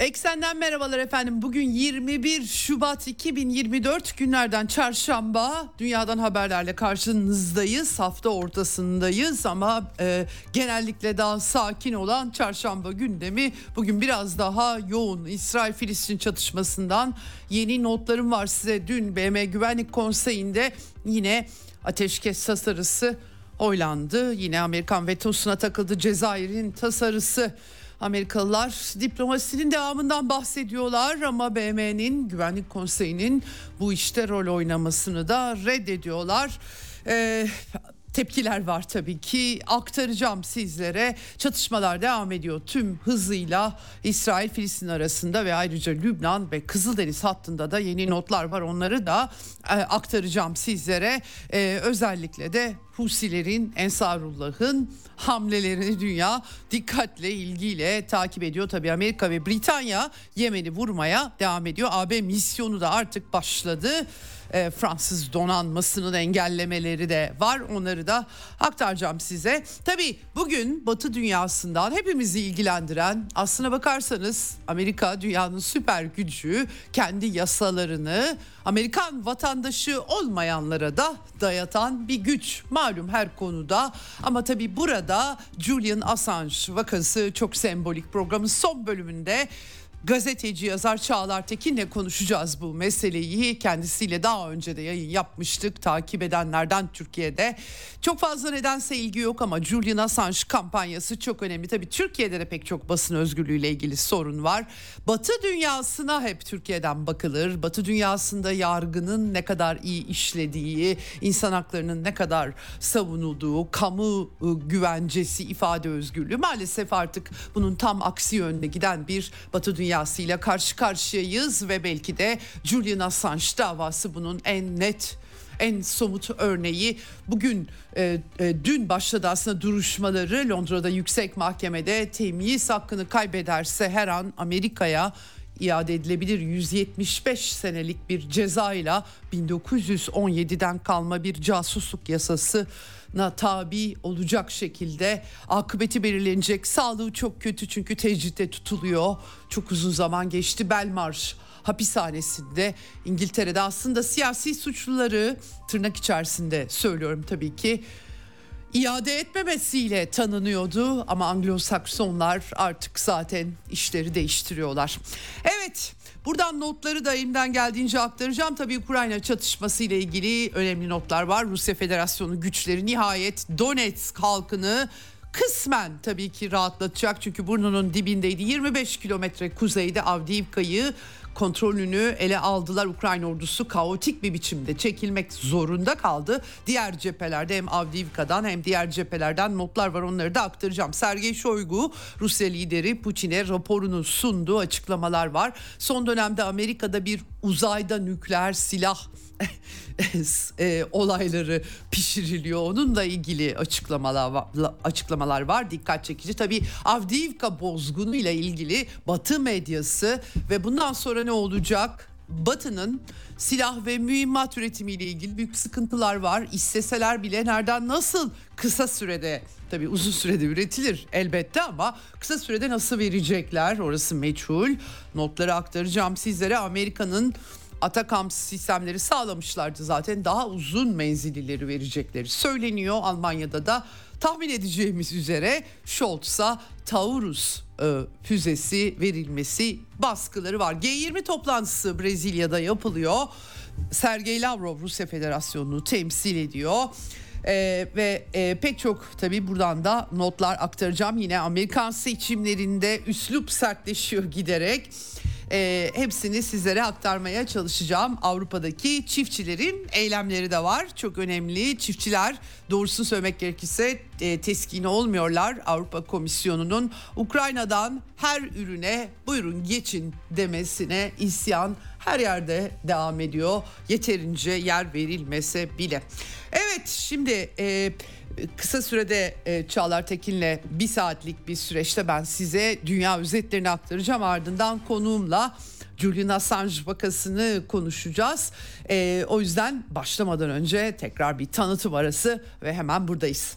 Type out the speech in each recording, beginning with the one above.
Eksenden merhabalar efendim. Bugün 21 Şubat 2024 günlerden çarşamba. Dünyadan haberlerle karşınızdayız. Hafta ortasındayız ama e, genellikle daha sakin olan çarşamba gündemi bugün biraz daha yoğun. İsrail-Filistin çatışmasından yeni notlarım var size. Dün BM Güvenlik Konseyi'nde yine ateşkes tasarısı oylandı. Yine Amerikan vetosuna takıldı Cezayir'in tasarısı. Amerikalılar diplomasinin devamından bahsediyorlar ama BM'nin Güvenlik Konseyi'nin bu işte rol oynamasını da reddediyorlar. Ee, tepkiler var tabii ki aktaracağım sizlere. Çatışmalar devam ediyor tüm hızıyla İsrail Filistin arasında ve ayrıca Lübnan ve Kızıldeniz hattında da yeni notlar var. Onları da e, aktaracağım sizlere. E, özellikle de Husilerin, Ensarullah'ın hamlelerini dünya dikkatle, ilgiyle takip ediyor. Tabii Amerika ve Britanya Yemen'i vurmaya devam ediyor. AB misyonu da artık başladı e, Fransız donanmasının engellemeleri de var. Onları da aktaracağım size. Tabii bugün Batı dünyasından hepimizi ilgilendiren aslına bakarsanız Amerika dünyanın süper gücü kendi yasalarını Amerikan vatandaşı olmayanlara da dayatan bir güç malum her konuda ama tabii burada Julian Assange vakası çok sembolik programın son bölümünde gazeteci yazar Çağlar Tekin'le konuşacağız bu meseleyi. Kendisiyle daha önce de yayın yapmıştık. Takip edenlerden Türkiye'de çok fazla nedense ilgi yok ama Julian Assange kampanyası çok önemli. Tabii Türkiye'de de pek çok basın özgürlüğüyle ilgili sorun var. Batı dünyasına hep Türkiye'den bakılır. Batı dünyasında yargının ne kadar iyi işlediği, insan haklarının ne kadar savunulduğu, kamu ıı, güvencesi, ifade özgürlüğü maalesef artık bunun tam aksi yönde giden bir Batı dünyası dünyasıyla karşı karşıyayız ve belki de Julian Assange davası bunun en net en somut örneği. Bugün e, e, dün başladı aslında duruşmaları. Londra'da yüksek mahkemede temyiz hakkını kaybederse her an Amerika'ya iade edilebilir. 175 senelik bir cezayla 1917'den kalma bir casusluk yasası na tabi olacak şekilde akıbeti belirlenecek. Sağlığı çok kötü çünkü tecritte tutuluyor. Çok uzun zaman geçti. Belmarsh hapishanesinde İngiltere'de aslında siyasi suçluları tırnak içerisinde söylüyorum tabii ki iade etmemesiyle tanınıyordu ama Anglo-Saksonlar artık zaten işleri değiştiriyorlar. Evet buradan notları da elimden geldiğince aktaracağım. Tabii Ukrayna çatışması ile ilgili önemli notlar var. Rusya Federasyonu güçleri nihayet Donetsk halkını kısmen tabii ki rahatlatacak çünkü burnunun dibindeydi 25 kilometre kuzeyde Avdiivka'yı kontrolünü ele aldılar. Ukrayna ordusu kaotik bir biçimde çekilmek zorunda kaldı. Diğer cephelerde hem Avdiivka'dan hem diğer cephelerden notlar var onları da aktaracağım. Sergey Shoigu Rusya lideri Putin'e raporunu sundu açıklamalar var. Son dönemde Amerika'da bir uzayda nükleer silah e, olayları pişiriliyor. Onunla ilgili açıklamalar açıklamalar var. Dikkat çekici. Tabii Avdiivka bozgunu ile ilgili Batı medyası ve bundan sonra ne olacak? Batı'nın silah ve mühimmat üretimiyle ilgili büyük sıkıntılar var. İsteseler bile nereden nasıl kısa sürede tabii uzun sürede üretilir elbette ama kısa sürede nasıl verecekler orası meçhul. Notları aktaracağım sizlere. Amerika'nın Atakam sistemleri sağlamışlardı zaten daha uzun menzillileri verecekleri söyleniyor. Almanya'da da tahmin edeceğimiz üzere Scholz'a Taurus e, füzesi verilmesi baskıları var. G20 toplantısı Brezilya'da yapılıyor. Sergey Lavrov Rusya Federasyonu'nu temsil ediyor. Ee, ve e, pek çok tabii buradan da notlar aktaracağım. Yine Amerikan seçimlerinde üslup sertleşiyor giderek. E, hepsini sizlere aktarmaya çalışacağım. Avrupa'daki çiftçilerin eylemleri de var. Çok önemli. Çiftçiler doğrusunu söylemek gerekirse e, teskini olmuyorlar. Avrupa Komisyonu'nun Ukrayna'dan her ürüne buyurun geçin demesine isyan her yerde devam ediyor. Yeterince yer verilmese bile. Evet şimdi e, kısa sürede e, Çağlar Tekin'le bir saatlik bir süreçte ben size dünya özetlerini aktaracağım. Ardından konuğumla Julian Assange vakasını konuşacağız. E, o yüzden başlamadan önce tekrar bir tanıtım arası ve hemen buradayız.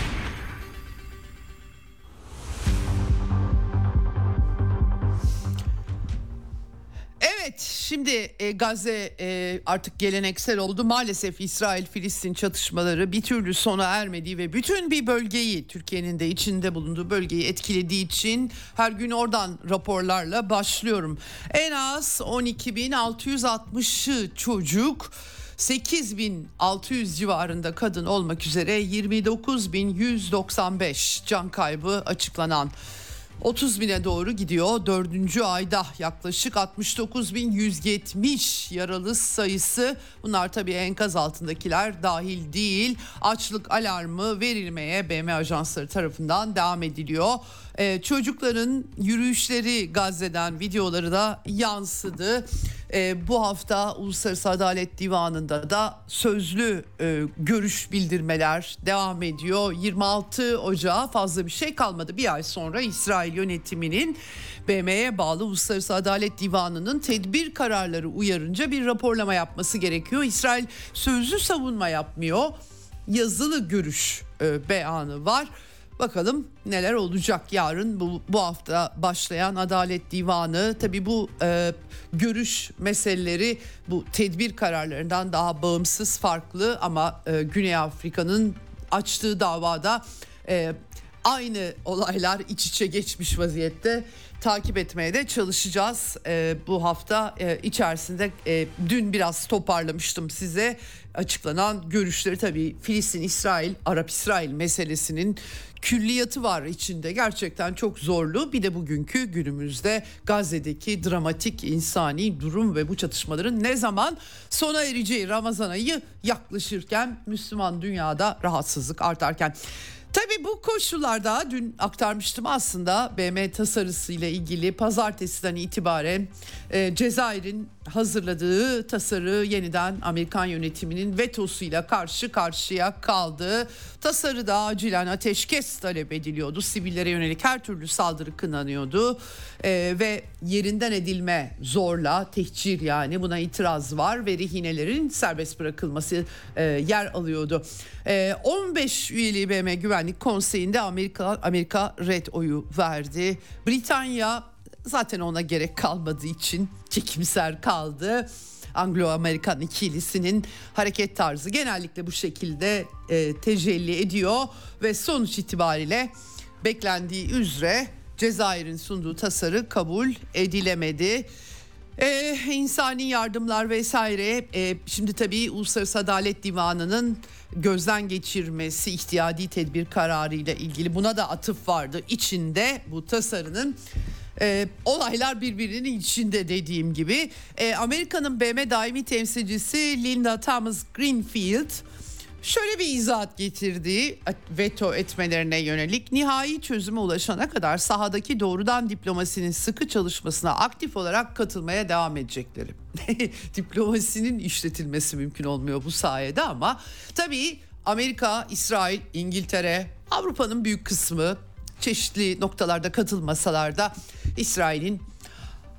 Şimdi e, Gazze e, artık geleneksel oldu. Maalesef İsrail-Filistin çatışmaları bir türlü sona ermediği ve bütün bir bölgeyi Türkiye'nin de içinde bulunduğu bölgeyi etkilediği için her gün oradan raporlarla başlıyorum. En az 12.660 çocuk 8600 civarında kadın olmak üzere 29195 can kaybı açıklanan 30 bine doğru gidiyor. Dördüncü ayda yaklaşık 69.170 yaralı sayısı. Bunlar tabii enkaz altındakiler dahil değil. Açlık alarmı verilmeye BM ajansları tarafından devam ediliyor. Ee, çocukların yürüyüşleri Gazze'den videoları da yansıdı. Ee, bu hafta Uluslararası Adalet Divanı'nda da sözlü e, görüş bildirmeler devam ediyor. 26 Ocağı fazla bir şey kalmadı. Bir ay sonra İsrail yönetiminin BM'ye bağlı Uluslararası Adalet Divanı'nın tedbir kararları uyarınca bir raporlama yapması gerekiyor. İsrail sözlü savunma yapmıyor. Yazılı görüş e, beyanı var. Bakalım neler olacak. Yarın bu, bu hafta başlayan Adalet Divanı. Tabi bu e, görüş meseleleri bu tedbir kararlarından daha bağımsız farklı ama e, Güney Afrika'nın açtığı davada e, aynı olaylar iç içe geçmiş vaziyette. Takip etmeye de çalışacağız e, bu hafta e, içerisinde e, dün biraz toparlamıştım size. Açıklanan görüşleri tabii Filistin İsrail Arap İsrail meselesinin külliyatı var içinde. Gerçekten çok zorlu. Bir de bugünkü günümüzde Gazze'deki dramatik insani durum ve bu çatışmaların ne zaman sona ereceği Ramazan ayı yaklaşırken Müslüman dünyada rahatsızlık artarken Tabii bu koşullarda dün aktarmıştım aslında BM tasarısı ile ilgili pazartesiden itibaren e, Cezayir'in hazırladığı tasarı yeniden Amerikan yönetiminin vetosuyla karşı karşıya kaldı. Tasarıda acilen ateşkes talep ediliyordu. Sivillere yönelik her türlü saldırı kınanıyordu. E, ve yerinden edilme zorla tehcir yani buna itiraz var ve rehinelerin serbest bırakılması e, yer alıyordu. E, 15 üyeli BM Güvenlik Konseyi'nde Amerika Amerika red oyu verdi. Britanya zaten ona gerek kalmadığı için çekimser kaldı. Anglo-Amerikan ikilisinin hareket tarzı genellikle bu şekilde e, tecelli ediyor ve sonuç itibariyle beklendiği üzere Cezayir'in sunduğu tasarı kabul edilemedi. Ee, insani yardımlar vesaire e, şimdi tabii Uluslararası Adalet Divanı'nın gözden geçirmesi ihtiyadi tedbir kararı ile ilgili buna da atıf vardı. İçinde bu tasarının e, olaylar birbirinin içinde dediğim gibi. E, Amerika'nın BM daimi temsilcisi Linda Thomas Greenfield şöyle bir izahat getirdiği veto etmelerine yönelik nihai çözüme ulaşana kadar sahadaki doğrudan diplomasinin sıkı çalışmasına aktif olarak katılmaya devam edecekleri. Diplomasinin işletilmesi mümkün olmuyor bu sayede ama tabii Amerika, İsrail, İngiltere, Avrupa'nın büyük kısmı çeşitli noktalarda katılmasalar da İsrail'in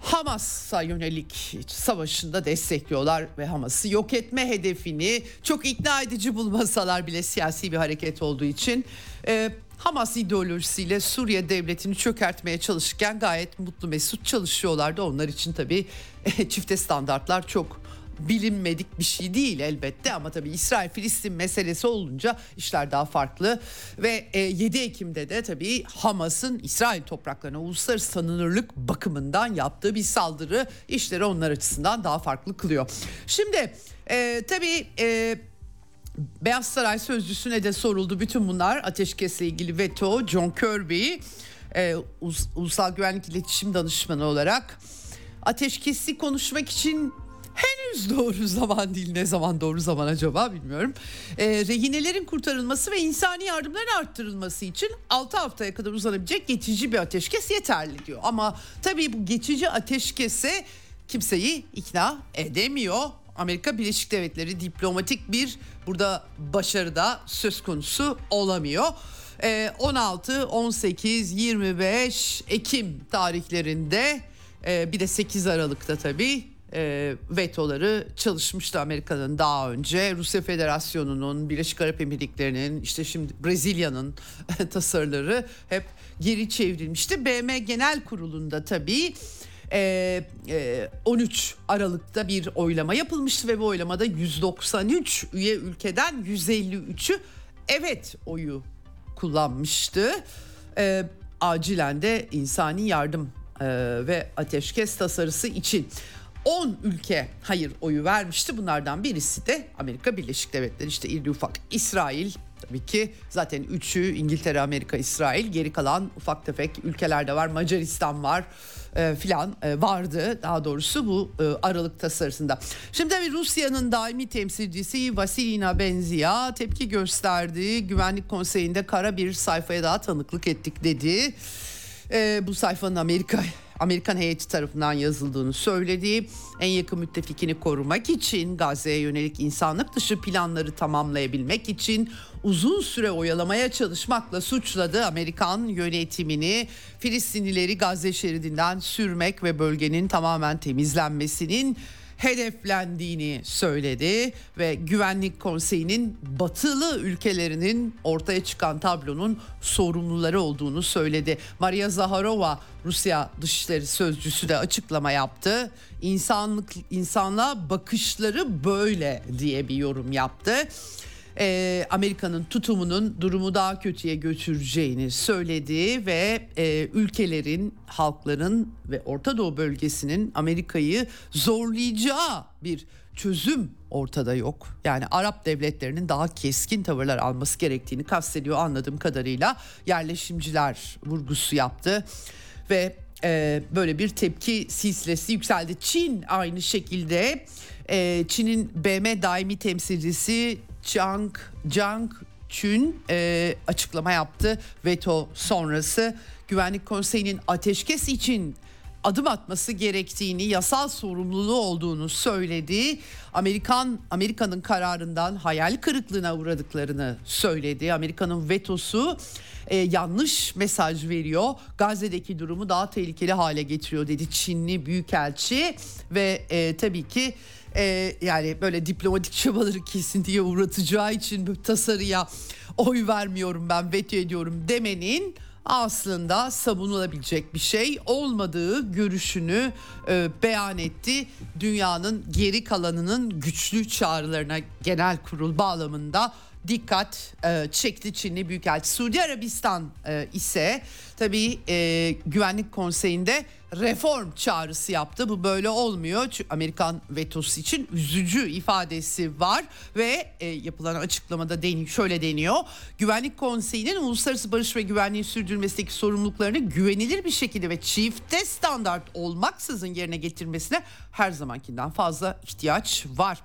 Hamas'a yönelik savaşında destekliyorlar ve Hamas'ı yok etme hedefini çok ikna edici bulmasalar bile siyasi bir hareket olduğu için e, Hamas ideolojisiyle Suriye devletini çökertmeye çalışırken gayet mutlu mesut çalışıyorlardı. Onlar için tabii e, çifte standartlar çok bilinmedik bir şey değil elbette ama tabii İsrail-Filistin meselesi olunca işler daha farklı ve 7 e, Ekim'de de tabii Hamas'ın İsrail topraklarına uluslararası tanınırlık bakımından yaptığı bir saldırı işleri onlar açısından daha farklı kılıyor. Şimdi e, tabii e, Beyaz Saray sözcüsüne de soruldu bütün bunlar ateşkesle ilgili veto John Kirby e, Ulusal Güvenlik İletişim Danışmanı olarak ateşkesi konuşmak için henüz doğru zaman değil. Ne zaman doğru zaman acaba bilmiyorum. E, rehinelerin kurtarılması ve insani yardımların arttırılması için 6 haftaya kadar uzanabilecek geçici bir ateşkes yeterli diyor. Ama tabii bu geçici ateşkese kimseyi ikna edemiyor. Amerika Birleşik Devletleri diplomatik bir burada başarıda söz konusu olamıyor. 16, 18, 25 Ekim tarihlerinde e, bir de 8 Aralık'ta tabii e, vetoları çalışmıştı Amerika'nın daha önce. Rusya Federasyonu'nun, Birleşik Arap Emirlikleri'nin, işte şimdi Brezilya'nın tasarıları hep geri çevrilmişti. BM Genel Kurulu'nda tabii 13 Aralık'ta bir oylama yapılmıştı ve bu oylamada 193 üye ülkeden 153'ü evet oyu kullanmıştı. acilen de insani yardım ve ateşkes tasarısı için 10 ülke hayır oyu vermişti. Bunlardan birisi de Amerika Birleşik Devletleri işte iri ufak İsrail tabii ki zaten üçü İngiltere, Amerika, İsrail geri kalan ufak tefek ülkeler de var. Macaristan var e, filan e, vardı daha doğrusu bu e, Aralık tasarısında. Şimdi tabii Rusya'nın daimi temsilcisi Vasilina Benzia tepki gösterdi. Güvenlik Konseyi'nde kara bir sayfaya daha tanıklık ettik dedi. E, bu sayfanın Amerika Amerikan heyeti tarafından yazıldığını söyledi. En yakın müttefikini korumak için Gazze'ye yönelik insanlık dışı planları tamamlayabilmek için uzun süre oyalamaya çalışmakla suçladı Amerikan yönetimini. Filistinlileri Gazze şeridinden sürmek ve bölgenin tamamen temizlenmesinin hedeflendiğini söyledi ve Güvenlik Konseyi'nin batılı ülkelerinin ortaya çıkan tablonun sorumluları olduğunu söyledi. Maria Zaharova Rusya Dışişleri Sözcüsü de açıklama yaptı. İnsanlık insanlığa bakışları böyle diye bir yorum yaptı e, Amerika'nın tutumunun durumu daha kötüye götüreceğini söyledi ve e, ülkelerin, halkların ve Orta Doğu bölgesinin Amerika'yı zorlayacağı bir çözüm ortada yok. Yani Arap devletlerinin daha keskin tavırlar alması gerektiğini kastediyor anladığım kadarıyla. Yerleşimciler vurgusu yaptı ve e, böyle bir tepki silsilesi yükseldi. Çin aynı şekilde e, Çin'in BM daimi temsilcisi Zhang, Zhang Chun e, açıklama yaptı. Veto sonrası Güvenlik Konseyi'nin ateşkes için adım atması gerektiğini, yasal sorumluluğu olduğunu söyledi. Amerikan Amerika'nın kararından hayal kırıklığına uğradıklarını söyledi. Amerika'nın vetosu e, yanlış mesaj veriyor. Gazze'deki durumu daha tehlikeli hale getiriyor dedi Çinli büyükelçi ve e, tabii ki e, yani böyle diplomatik çabaları kesintiye uğratacağı için bu tasarıya oy vermiyorum ben veto ediyorum demenin aslında savunulabilecek bir şey olmadığı görüşünü e, beyan etti. Dünyanın geri kalanının güçlü çağrılarına genel kurul bağlamında dikkat e, çekti Çinli Büyükelçi. Suudi Arabistan e, ise tabii e, Güvenlik Konseyi'nde reform çağrısı yaptı. Bu böyle olmuyor. Çünkü Amerikan vetosu için üzücü ifadesi var ve e, yapılan açıklamada deniyor, şöyle deniyor. Güvenlik Konseyi'nin uluslararası barış ve güvenliğin sürdürülmesindeki sorumluluklarını güvenilir bir şekilde ve çifte standart olmaksızın yerine getirmesine her zamankinden fazla ihtiyaç var.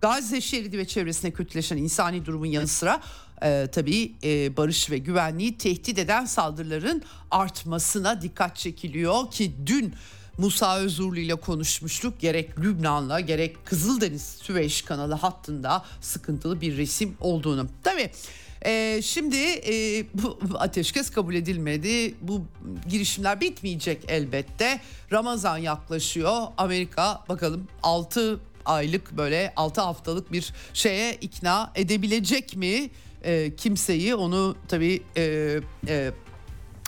Gazze şeridi ve çevresine kötüleşen insani durumun yanı sıra e, tabii e, barış ve güvenliği tehdit eden saldırıların artmasına dikkat çekiliyor ki dün Musa Özurlu ile konuşmuştuk. Gerek Lübnan'la gerek Kızıldeniz Süveyş kanalı hattında sıkıntılı bir resim olduğunu. Tabii ee, şimdi e, bu ateşkes kabul edilmedi. Bu girişimler bitmeyecek elbette. Ramazan yaklaşıyor. Amerika bakalım 6 aylık böyle 6 haftalık bir şeye ikna edebilecek mi e, kimseyi onu tabii e, e,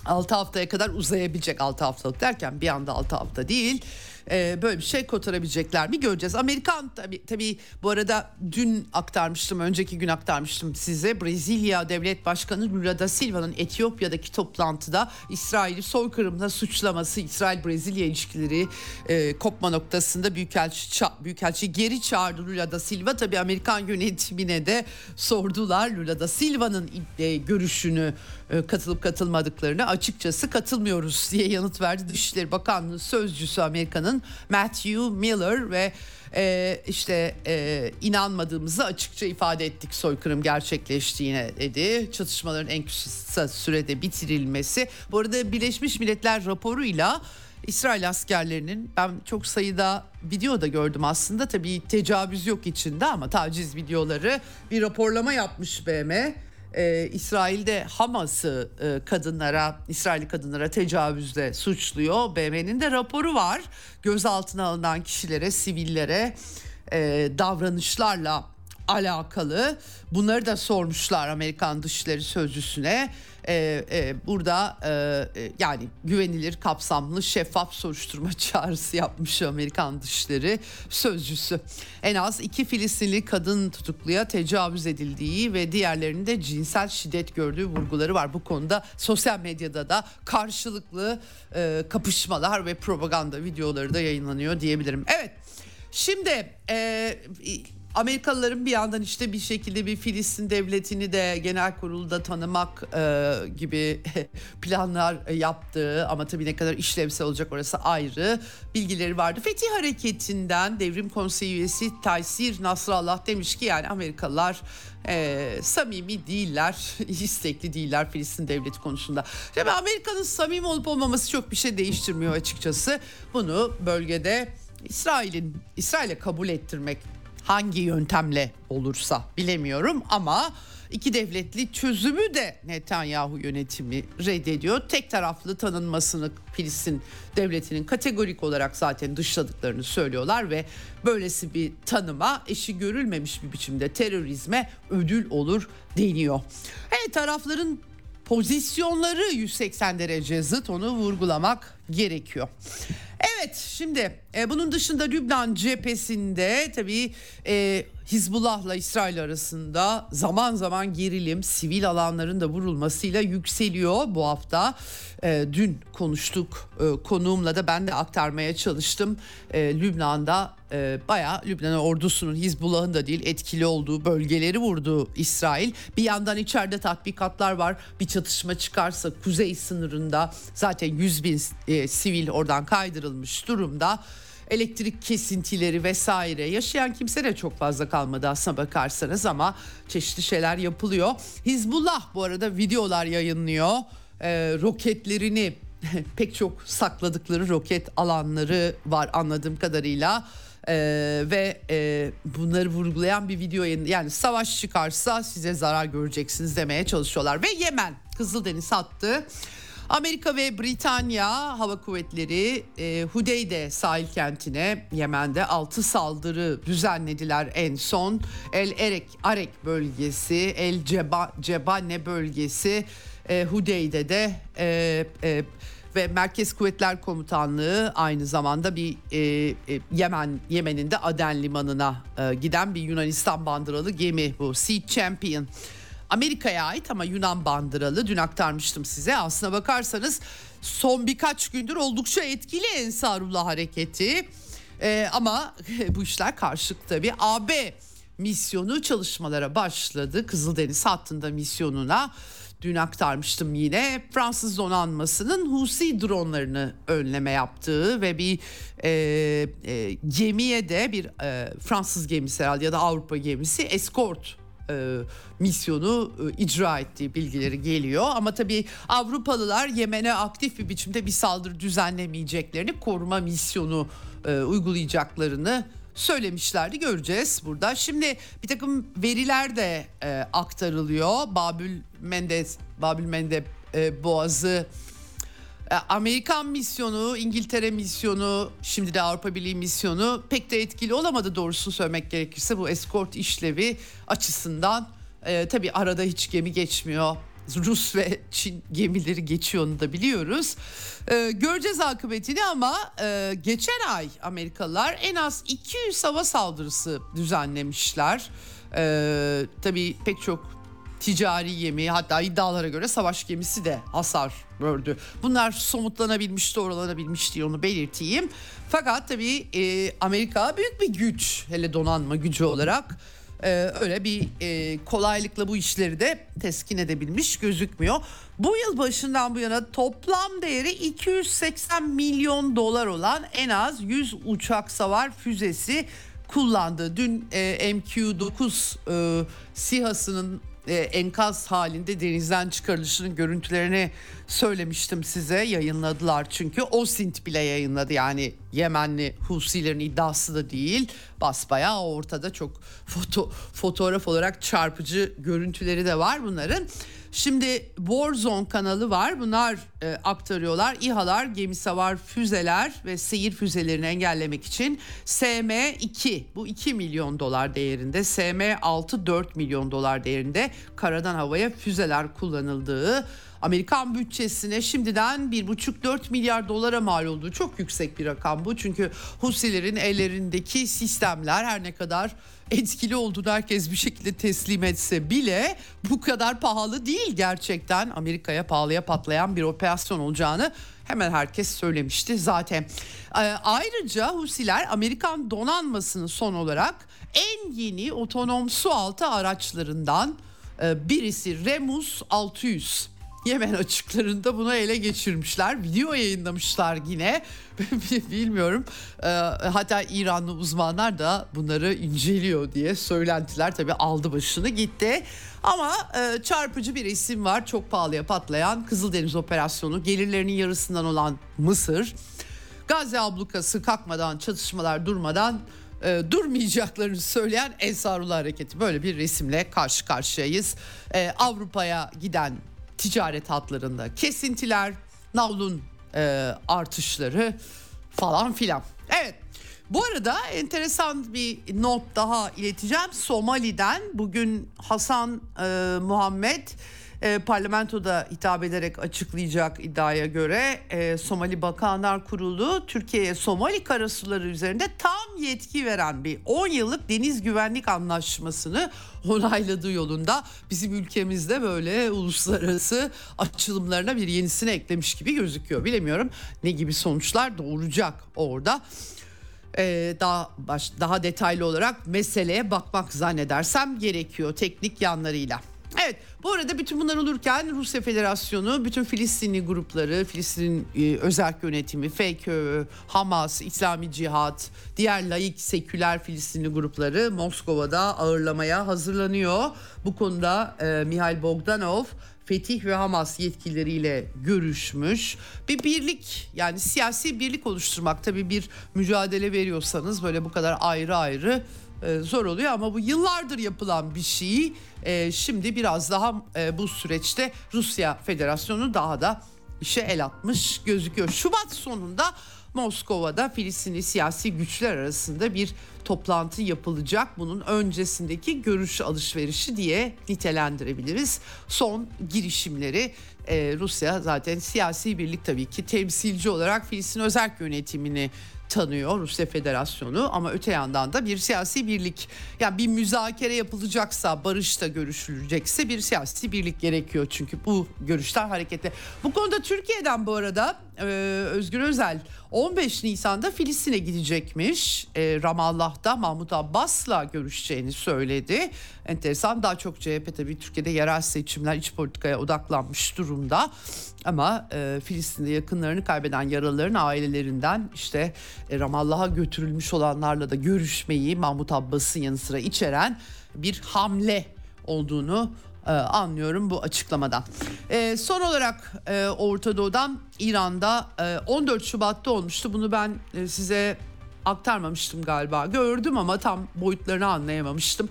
6 haftaya kadar uzayabilecek 6 haftalık derken bir anda 6 hafta değil e, böyle bir şey kotarabilecekler mi göreceğiz. Amerikan tabii, tabii bu arada dün aktarmıştım önceki gün aktarmıştım size. Brezilya Devlet Başkanı Lula da Silva'nın Etiyopya'daki toplantıda İsrail'i soykırımla suçlaması İsrail Brezilya ilişkileri e, kopma noktasında Büyükelçi, Büyükelçi geri çağırdı Lula da Silva. Tabii Amerikan yönetimine de sordular. Lula da Silva'nın e, görüşünü katılıp katılmadıklarını açıkçası katılmıyoruz diye yanıt verdi Dışişleri Bakanlığı sözcüsü Amerika'nın Matthew Miller ve e, işte e, inanmadığımızı açıkça ifade ettik soykırım gerçekleştiğine dedi. Çatışmaların en kısa sürede bitirilmesi. Bu arada Birleşmiş Milletler raporuyla İsrail askerlerinin ben çok sayıda video da gördüm aslında tabii tecavüz yok içinde ama taciz videoları bir raporlama yapmış BM e, İsrail'de Hamas'ı e, kadınlara, İsrailli kadınlara tecavüzle suçluyor. BM'nin de raporu var. Gözaltına alınan kişilere, sivillere e, davranışlarla alakalı. Bunları da sormuşlar Amerikan Dışişleri Sözcüsüne. Ee, e, burada e, e, yani güvenilir, kapsamlı, şeffaf soruşturma çağrısı yapmış Amerikan Dışişleri Sözcüsü. En az iki Filistinli kadın tutukluya tecavüz edildiği ve diğerlerinin de cinsel şiddet gördüğü vurguları var. Bu konuda sosyal medyada da karşılıklı e, kapışmalar ve propaganda videoları da yayınlanıyor diyebilirim. Evet. Şimdi e, Amerikalıların bir yandan işte bir şekilde bir Filistin devletini de genel kurulda tanımak e, gibi planlar yaptığı ama tabii ne kadar işlevsel olacak orası ayrı bilgileri vardı. Fethi Hareketi'nden Devrim Konseyi üyesi Taysir Nasrallah demiş ki yani Amerikalılar e, samimi değiller, istekli değiller Filistin devleti konusunda. Tabii Amerika'nın samimi olup olmaması çok bir şey değiştirmiyor açıkçası. Bunu bölgede İsrail'in İsrail'e kabul ettirmek hangi yöntemle olursa bilemiyorum ama iki devletli çözümü de Netanyahu yönetimi reddediyor. Tek taraflı tanınmasını Filistin devletinin kategorik olarak zaten dışladıklarını söylüyorlar ve böylesi bir tanıma eşi görülmemiş bir biçimde terörizme ödül olur deniyor. Evet tarafların pozisyonları 180 derece zıt onu vurgulamak gerekiyor. Evet şimdi e, bunun dışında Lübnan cephesinde tabii e, Hizbullah'la İsrail arasında zaman zaman gerilim sivil alanların da vurulmasıyla yükseliyor bu hafta. E, dün konuştuk e, konuğumla da ben de aktarmaya çalıştım. E, Lübnan'da e, bayağı Lübnan ordusunun Hizbullah'ın da değil etkili olduğu bölgeleri vurdu İsrail. Bir yandan içeride tatbikatlar var. Bir çatışma çıkarsa kuzey sınırında zaten 100 bin e, sivil oradan kaydırılmış durumda elektrik kesintileri vesaire yaşayan kimse de çok fazla kalmadı aslına bakarsanız ama çeşitli şeyler yapılıyor. Hizbullah bu arada videolar yayınlıyor. Ee, roketlerini pek çok sakladıkları roket alanları var anladığım kadarıyla. Ee, ve e, bunları vurgulayan bir video yayın yani savaş çıkarsa size zarar göreceksiniz demeye çalışıyorlar ve Yemen Kızıldeniz hattı Amerika ve Britanya Hava Kuvvetleri e, Hudeyde sahil kentine Yemen'de 6 saldırı düzenlediler en son. El Erek Arek bölgesi, El Ceba, Cebane bölgesi, e, Hudeyde'de e, e, ve Merkez Kuvvetler Komutanlığı aynı zamanda bir e, e, Yemen Yemen'in de Aden limanına e, giden bir Yunanistan bandıralı gemi bu Sea Champion. Amerika'ya ait ama Yunan bandıralı dün aktarmıştım size. Aslına bakarsanız son birkaç gündür oldukça etkili Ensarullah hareketi. Ee, ama bu işler karşılık tabii. AB misyonu çalışmalara başladı. Kızıldeniz hattında misyonuna dün aktarmıştım yine Fransız donanmasının Husi dronlarını önleme yaptığı ve bir e, e, gemiye de bir e, Fransız gemisi herhalde ya da Avrupa gemisi eskort e, misyonu e, icra ettiği bilgileri geliyor. Ama tabii Avrupalılar Yemen'e aktif bir biçimde bir saldırı düzenlemeyeceklerini, koruma misyonu e, uygulayacaklarını söylemişlerdi göreceğiz burada. Şimdi bir takım veriler de e, aktarılıyor. Babül Mendes, Babül Mendeb e, Boğazı Amerikan misyonu, İngiltere misyonu, şimdi de Avrupa Birliği misyonu pek de etkili olamadı doğrusunu söylemek gerekirse bu eskort işlevi açısından. E, tabii arada hiç gemi geçmiyor. Rus ve Çin gemileri geçiyor onu da biliyoruz. Ee, göreceğiz akıbetini ama e, geçen ay Amerikalılar en az 200 hava saldırısı düzenlemişler. Ee, tabii pek çok ticari gemi hatta iddialara göre savaş gemisi de hasar gördü. Bunlar somutlanabilmiş doğrulanabilmiş diye onu belirteyim. Fakat tabii e, Amerika büyük bir güç hele donanma gücü olarak e, öyle bir e, kolaylıkla bu işleri de teskin edebilmiş gözükmüyor. Bu yıl başından bu yana toplam değeri 280 milyon dolar olan en az 100 uçak savar füzesi kullandı. Dün e, MQ-9 e, SİHA'sının e, enkaz halinde denizden çıkarılışının görüntülerini söylemiştim size. Yayınladılar çünkü. Osint bile yayınladı. Yani Yemenli Husilerin iddiası da değil. Basbayağı ortada çok foto fotoğraf olarak çarpıcı görüntüleri de var bunların. Şimdi Warzone kanalı var. Bunlar e, aktarıyorlar. İHA'lar, gemi savar füzeler ve seyir füzelerini engellemek için SM2 bu 2 milyon dolar değerinde, SM6 4 milyon dolar değerinde karadan havaya füzeler kullanıldığı Amerikan bütçesine şimdiden 1,5-4 milyar dolara mal olduğu çok yüksek bir rakam bu. Çünkü Husilerin ellerindeki sistemler her ne kadar etkili olduğunu herkes bir şekilde teslim etse bile bu kadar pahalı değil gerçekten. Amerika'ya pahalıya patlayan bir operasyon olacağını hemen herkes söylemişti zaten. Ee, ayrıca Husiler Amerikan donanmasının son olarak en yeni otonom sualtı araçlarından e, birisi Remus 600 Yemen açıklarında bunu ele geçirmişler. Video yayınlamışlar yine. Bilmiyorum. Ee, hatta İranlı uzmanlar da bunları inceliyor diye söylentiler tabii aldı başını gitti. Ama e, çarpıcı bir isim var. Çok pahalıya patlayan Kızıldeniz operasyonu. Gelirlerinin yarısından olan Mısır. Gazze ablukası kalkmadan, çatışmalar durmadan e, durmayacaklarını söyleyen Ensarullah Hareketi. Böyle bir resimle karşı karşıyayız. E, Avrupa'ya giden ticaret hatlarında kesintiler, navlun e, artışları falan filan. Evet. Bu arada enteresan bir not daha ileteceğim. Somali'den bugün Hasan e, Muhammed e, parlamentoda hitap ederek açıklayacak iddiaya göre e, Somali Bakanlar Kurulu Türkiye'ye Somali karasuları üzerinde tam yetki veren bir 10 yıllık deniz güvenlik anlaşmasını onayladığı yolunda bizim ülkemizde böyle uluslararası açılımlarına bir yenisini eklemiş gibi gözüküyor. Bilemiyorum ne gibi sonuçlar doğuracak orada ee, daha baş, daha detaylı olarak meseleye bakmak zannedersem gerekiyor teknik yanlarıyla. Evet bu arada bütün bunlar olurken Rusya Federasyonu bütün Filistinli grupları, Filistin e, özel yönetimi, FKÖ, Hamas, İslami Cihat, diğer laik seküler Filistinli grupları Moskova'da ağırlamaya hazırlanıyor. Bu konuda e, Mihail Bogdanov Fetih ve Hamas yetkilileriyle görüşmüş. Bir birlik yani siyasi birlik oluşturmak tabii bir mücadele veriyorsanız böyle bu kadar ayrı ayrı e, zor oluyor ama bu yıllardır yapılan bir şey. E, şimdi biraz daha e, bu süreçte Rusya Federasyonu daha da işe el atmış gözüküyor. Şubat sonunda Moskova'da Filistinli siyasi güçler arasında bir toplantı yapılacak. Bunun öncesindeki görüş alışverişi diye nitelendirebiliriz. Son girişimleri e, Rusya zaten siyasi birlik tabii ki temsilci olarak Filistin özel yönetimini tanıyor Rusya Federasyonu ama öte yandan da bir siyasi birlik yani bir müzakere yapılacaksa barışta görüşülecekse bir siyasi birlik gerekiyor çünkü bu görüşler hareketli. Bu konuda Türkiye'den bu arada e, Özgür Özel 15 Nisan'da Filistin'e gidecekmiş. E, Ramallah'ta Mahmut Abbas'la görüşeceğini söyledi. Enteresan daha çok CHP tabii Türkiye'de yerel seçimler iç politikaya odaklanmış durumda. Ama e, Filistin'de yakınlarını kaybeden yaralıların ailelerinden işte e, Ramallah'a götürülmüş olanlarla da görüşmeyi Mahmut Abbas'ın yanı sıra içeren bir hamle olduğunu e, anlıyorum bu açıklamadan. E, son olarak e, Orta Doğu'dan İran'da e, 14 Şubat'ta olmuştu. Bunu ben e, size aktarmamıştım galiba. Gördüm ama tam boyutlarını anlayamamıştım.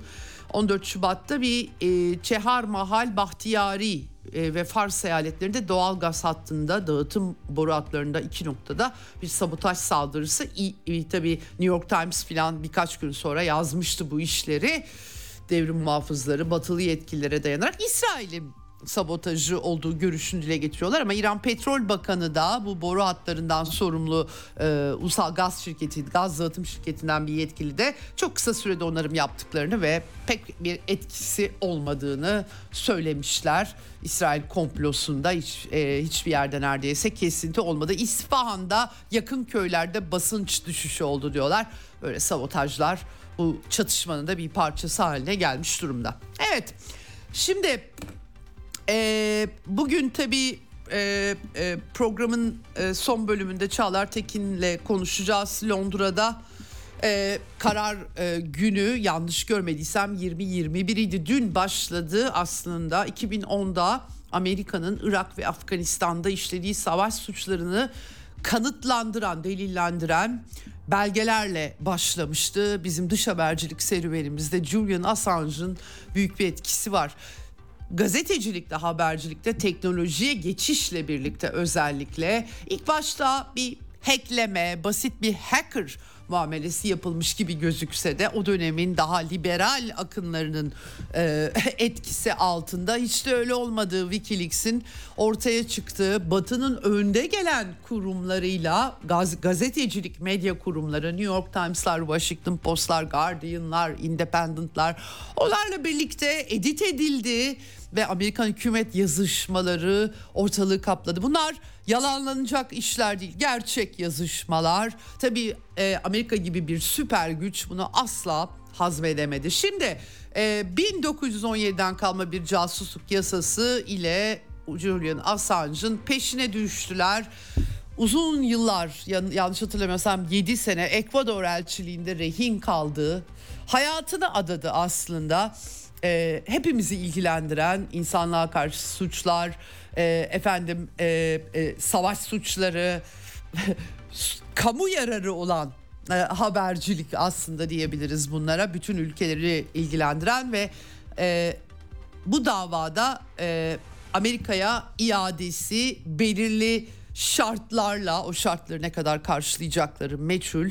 14 Şubat'ta bir e, Çehar Mahal Bahtiyari e, ve Fars eyaletlerinde doğal gaz hattında dağıtım boru hatlarında iki noktada bir sabotaj saldırısı. E, tabii New York Times falan birkaç gün sonra yazmıştı bu işleri. Devrim muhafızları batılı yetkililere dayanarak İsrail'in sabotajı olduğu görüşünü dile getiriyorlar ama İran Petrol Bakanı da bu boru hatlarından sorumlu e, ulusal gaz şirketi, gaz dağıtım şirketinden bir yetkili de çok kısa sürede onarım yaptıklarını ve pek bir etkisi olmadığını söylemişler. İsrail komplosunda hiç e, hiçbir yerde neredeyse kesinti olmadı. İsfahan'da yakın köylerde basınç düşüşü oldu diyorlar. Böyle sabotajlar bu çatışmanın da bir parçası haline gelmiş durumda. Evet. Şimdi e, bugün tabii e, e, programın e, son bölümünde Çağlar Tekin'le konuşacağız Londra'da. E, karar e, günü yanlış görmediysem 20-21 idi. Dün başladı aslında 2010'da Amerika'nın Irak ve Afganistan'da işlediği savaş suçlarını kanıtlandıran, delillendiren belgelerle başlamıştı. Bizim dış habercilik serüvenimizde Julian Assange'ın büyük bir etkisi var gazetecilikte, habercilikte teknolojiye geçişle birlikte özellikle ilk başta bir hackleme, basit bir hacker muamelesi yapılmış gibi gözükse de o dönemin daha liberal akınlarının e, etkisi altında hiç de öyle olmadığı Wikileaks'in ortaya çıktığı Batı'nın önde gelen kurumlarıyla gaz, gazetecilik medya kurumları New York Times'lar, Washington Post'lar, Guardian'lar, Independent'lar onlarla birlikte edit edildi ve Amerikan hükümet yazışmaları ortalığı kapladı. Bunlar yalanlanacak işler değil, gerçek yazışmalar. Tabii e, Amerika gibi bir süper güç bunu asla hazmedemedi. Şimdi e, 1917'den kalma bir casusluk yasası ile Julian Assange'ın peşine düştüler. Uzun yıllar yanlış hatırlamıyorsam 7 sene Ekvador elçiliğinde rehin kaldığı hayatını adadı aslında e, hepimizi ilgilendiren insanlığa karşı suçlar, e, efendim e, e, savaş suçları, kamu yararı olan e, habercilik aslında diyebiliriz bunlara. Bütün ülkeleri ilgilendiren ve e, bu davada e, Amerika'ya iadesi belirli şartlarla o şartları ne kadar karşılayacakları meçhul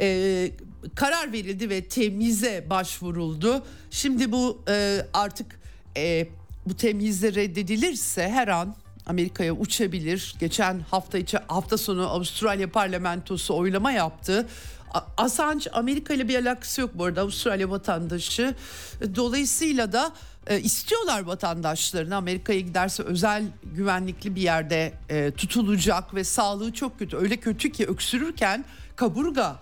e, karar verildi ve temize başvuruldu. Şimdi bu e, artık e, bu temizle reddedilirse her an Amerika'ya uçabilir. Geçen hafta içi hafta sonu Avustralya parlamentosu oylama yaptı. Assange Amerika ile bir alakası yok bu arada Avustralya vatandaşı. Dolayısıyla da e, istiyorlar vatandaşlarını Amerika'ya giderse özel güvenlikli bir yerde e, tutulacak ve sağlığı çok kötü. Öyle kötü ki öksürürken kaburga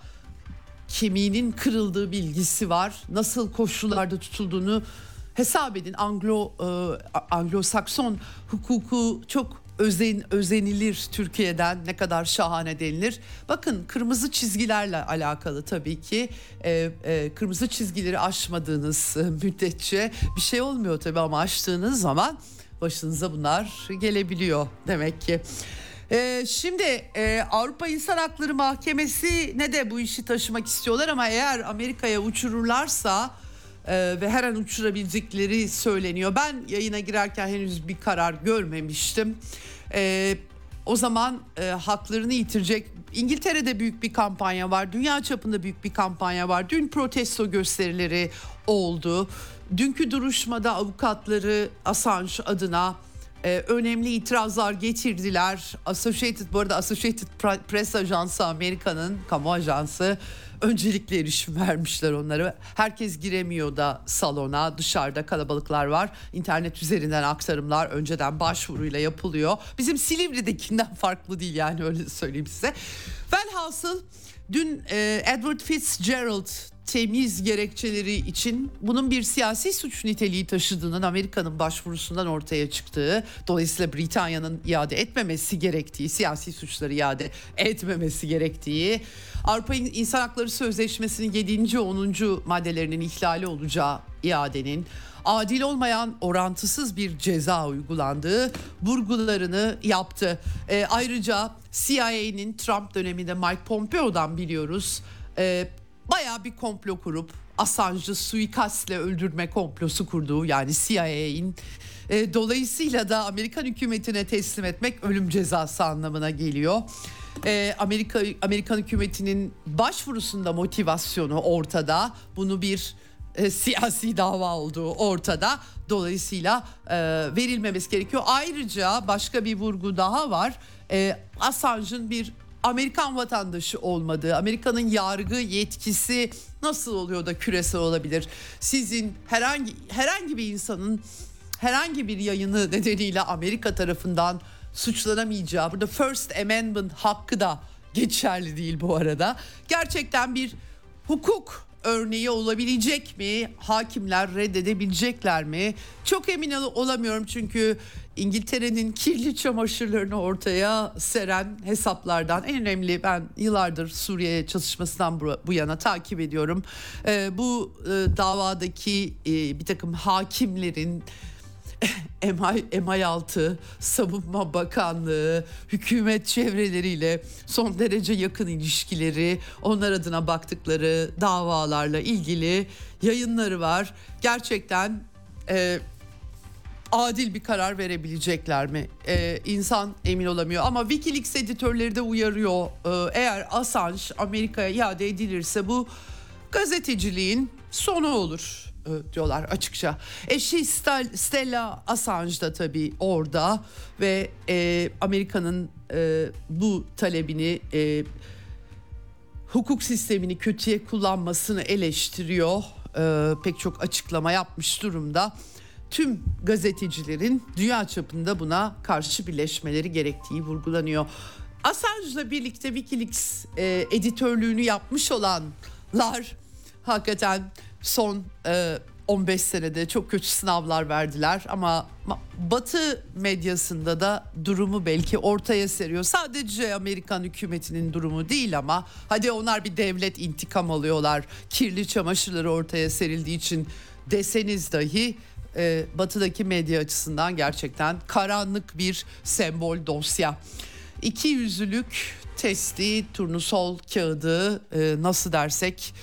kemiğinin kırıldığı bilgisi var. Nasıl koşullarda tutulduğunu hesap edin. Anglo e, Anglo-Sakson hukuku çok özen özenilir Türkiye'den ne kadar şahane denilir. Bakın kırmızı çizgilerle alakalı tabii ki e, e, kırmızı çizgileri aşmadığınız müddetçe bir şey olmuyor tabii ama aştığınız zaman başınıza bunlar gelebiliyor demek ki. Ee, şimdi e, Avrupa İnsan Hakları Mahkemesi ne de bu işi taşımak istiyorlar ama eğer Amerika'ya uçururlarsa e, ve her an uçurabilecekleri söyleniyor. Ben yayına girerken henüz bir karar görmemiştim. E, o zaman e, haklarını yitirecek. İngiltere'de büyük bir kampanya var. Dünya çapında büyük bir kampanya var. Dün protesto gösterileri oldu. Dünkü duruşmada avukatları Assange adına e, önemli itirazlar getirdiler. Associated bu arada Associated Press Ajansı Amerika'nın kamu ajansı öncelikle erişim vermişler onlara. Herkes giremiyor da salona dışarıda kalabalıklar var. İnternet üzerinden aktarımlar önceden başvuruyla yapılıyor. Bizim Silivri'dekinden farklı değil yani öyle söyleyeyim size. Velhasıl dün e, Edward Fitzgerald temiz gerekçeleri için bunun bir siyasi suç niteliği taşıdığının Amerika'nın başvurusundan ortaya çıktığı, dolayısıyla Britanya'nın iade etmemesi gerektiği, siyasi suçları iade etmemesi gerektiği, Avrupa İnsan Hakları Sözleşmesi'nin 7. 10. maddelerinin ihlali olacağı iadenin adil olmayan orantısız bir ceza uygulandığı vurgularını yaptı. E, ayrıca CIA'nin Trump döneminde Mike Pompeo'dan biliyoruz. E, baya bir komplo kurup Assange'ı suikastle öldürme komplosu kurduğu yani CIA'in e, dolayısıyla da Amerikan hükümetine teslim etmek ölüm cezası anlamına geliyor. E, Amerika Amerikan hükümetinin başvurusunda motivasyonu ortada. Bunu bir e, siyasi dava olduğu ortada. Dolayısıyla e, verilmemesi gerekiyor. Ayrıca başka bir vurgu daha var. E, Assange'ın bir Amerikan vatandaşı olmadığı, Amerika'nın yargı yetkisi nasıl oluyor da küresel olabilir? Sizin herhangi herhangi bir insanın herhangi bir yayını nedeniyle Amerika tarafından suçlanamayacağı, burada First Amendment hakkı da geçerli değil bu arada. Gerçekten bir hukuk örneği olabilecek mi? Hakimler reddedebilecekler mi? Çok emin olamıyorum çünkü İngiltere'nin kirli çamaşırlarını ortaya seren hesaplardan en önemli ben yıllardır Suriye çalışmasından bu, yana takip ediyorum. Ee, bu e, davadaki e, bir takım hakimlerin MI, MI6, Savunma Bakanlığı, hükümet çevreleriyle son derece yakın ilişkileri, onlar adına baktıkları davalarla ilgili yayınları var. Gerçekten e, adil bir karar verebilecekler mi? Ee, insan emin olamıyor ama Wikileaks editörleri de uyarıyor. Ee, eğer Assange Amerika'ya iade edilirse bu gazeteciliğin sonu olur e, diyorlar açıkça. Eşi Stella Assange da tabii orada ve e, Amerika'nın e, bu talebini e, hukuk sistemini kötüye kullanmasını eleştiriyor. E, pek çok açıklama yapmış durumda tüm gazetecilerin dünya çapında buna karşı birleşmeleri gerektiği vurgulanıyor. Assange'la birlikte Wikileaks e, editörlüğünü yapmış olanlar hakikaten son e, 15 senede çok kötü sınavlar verdiler ama Batı medyasında da durumu belki ortaya seriyor. Sadece Amerikan hükümetinin durumu değil ama hadi onlar bir devlet intikam alıyorlar. Kirli çamaşırları ortaya serildiği için deseniz dahi e, batıdaki medya açısından gerçekten karanlık bir sembol dosya. İki yüzlülük testi, turnusol kağıdı e, nasıl dersek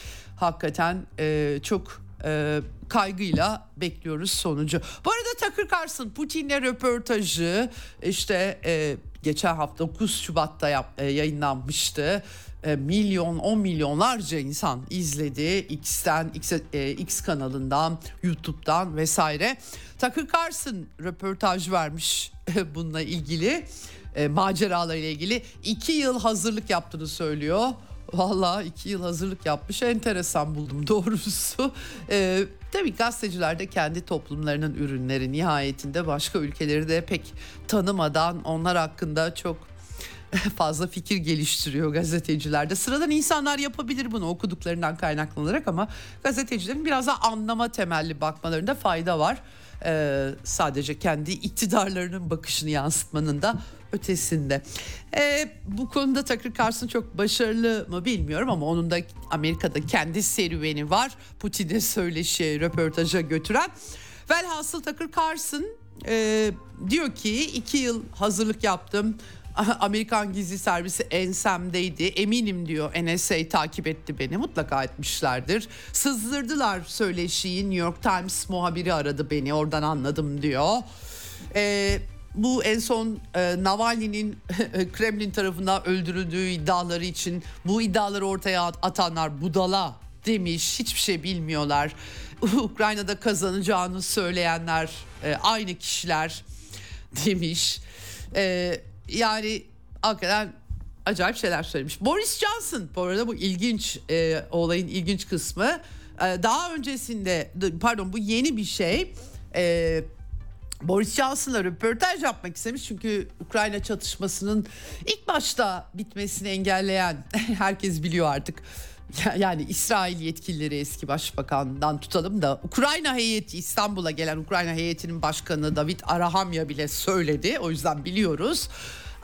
hakikaten e, çok e, kaygıyla bekliyoruz sonucu. Bu arada Tucker Carlson Putin'le röportajı işte e, geçen hafta 9 Şubat'ta yap, e, yayınlanmıştı. E, milyon, on milyonlarca insan izledi. X'ten, X, e, X kanalından, YouTube'dan vesaire. Tucker Carlson röportaj vermiş bununla ilgili. E, maceralarıyla ilgili. iki yıl hazırlık yaptığını söylüyor. Valla iki yıl hazırlık yapmış enteresan buldum doğrusu. Ee, tabii gazeteciler de kendi toplumlarının ürünleri nihayetinde başka ülkeleri de pek tanımadan onlar hakkında çok fazla fikir geliştiriyor gazetecilerde. Sıradan insanlar yapabilir bunu okuduklarından kaynaklanarak ama gazetecilerin biraz da anlama temelli bakmalarında fayda var. Ee, sadece kendi iktidarlarının bakışını yansıtmanın da ötesinde. Ee, bu konuda Tucker Carlson çok başarılı mı bilmiyorum ama onun da Amerika'da kendi serüveni var. Putin'e söyleşi, röportaja götüren. Velhasıl Tucker Carlson e, diyor ki iki yıl hazırlık yaptım. Amerikan gizli servisi ensemdeydi. Eminim diyor NSA takip etti beni. Mutlaka etmişlerdir. Sızdırdılar söyleşiyi. New York Times muhabiri aradı beni. Oradan anladım diyor. Ee, bu en son e, Navalny'nin Kremlin tarafından öldürüldüğü iddiaları için bu iddiaları ortaya atanlar budala demiş. Hiçbir şey bilmiyorlar. Ukrayna'da kazanacağını söyleyenler e, aynı kişiler demiş. E, yani hakikaten acayip şeyler söylemiş. Boris Johnson bu arada bu ilginç e, olayın ilginç kısmı. E, daha öncesinde pardon bu yeni bir şey. E, Boris Johnson'la röportaj yapmak istemiş çünkü Ukrayna çatışmasının ilk başta bitmesini engelleyen herkes biliyor artık. Yani İsrail yetkilileri eski başbakandan tutalım da Ukrayna heyeti İstanbul'a gelen Ukrayna heyetinin başkanı David Arahamya bile söyledi. O yüzden biliyoruz.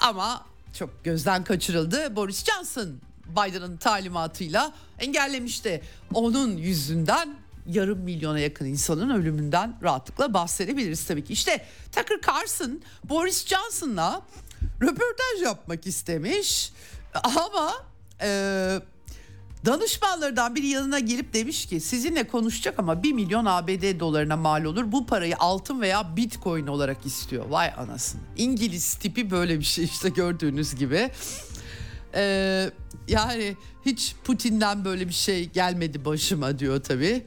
Ama çok gözden kaçırıldı. Boris Johnson Biden'ın talimatıyla engellemişti. Onun yüzünden yarım milyona yakın insanın ölümünden rahatlıkla bahsedebiliriz tabii ki. İşte Tucker Carlson Boris Johnson'la röportaj yapmak istemiş ama e, danışmanlardan biri yanına gelip demiş ki sizinle konuşacak ama 1 milyon ABD dolarına mal olur. Bu parayı altın veya bitcoin olarak istiyor. Vay anasın. İngiliz tipi böyle bir şey işte gördüğünüz gibi. Ee, yani hiç Putin'den böyle bir şey gelmedi başıma diyor tabii.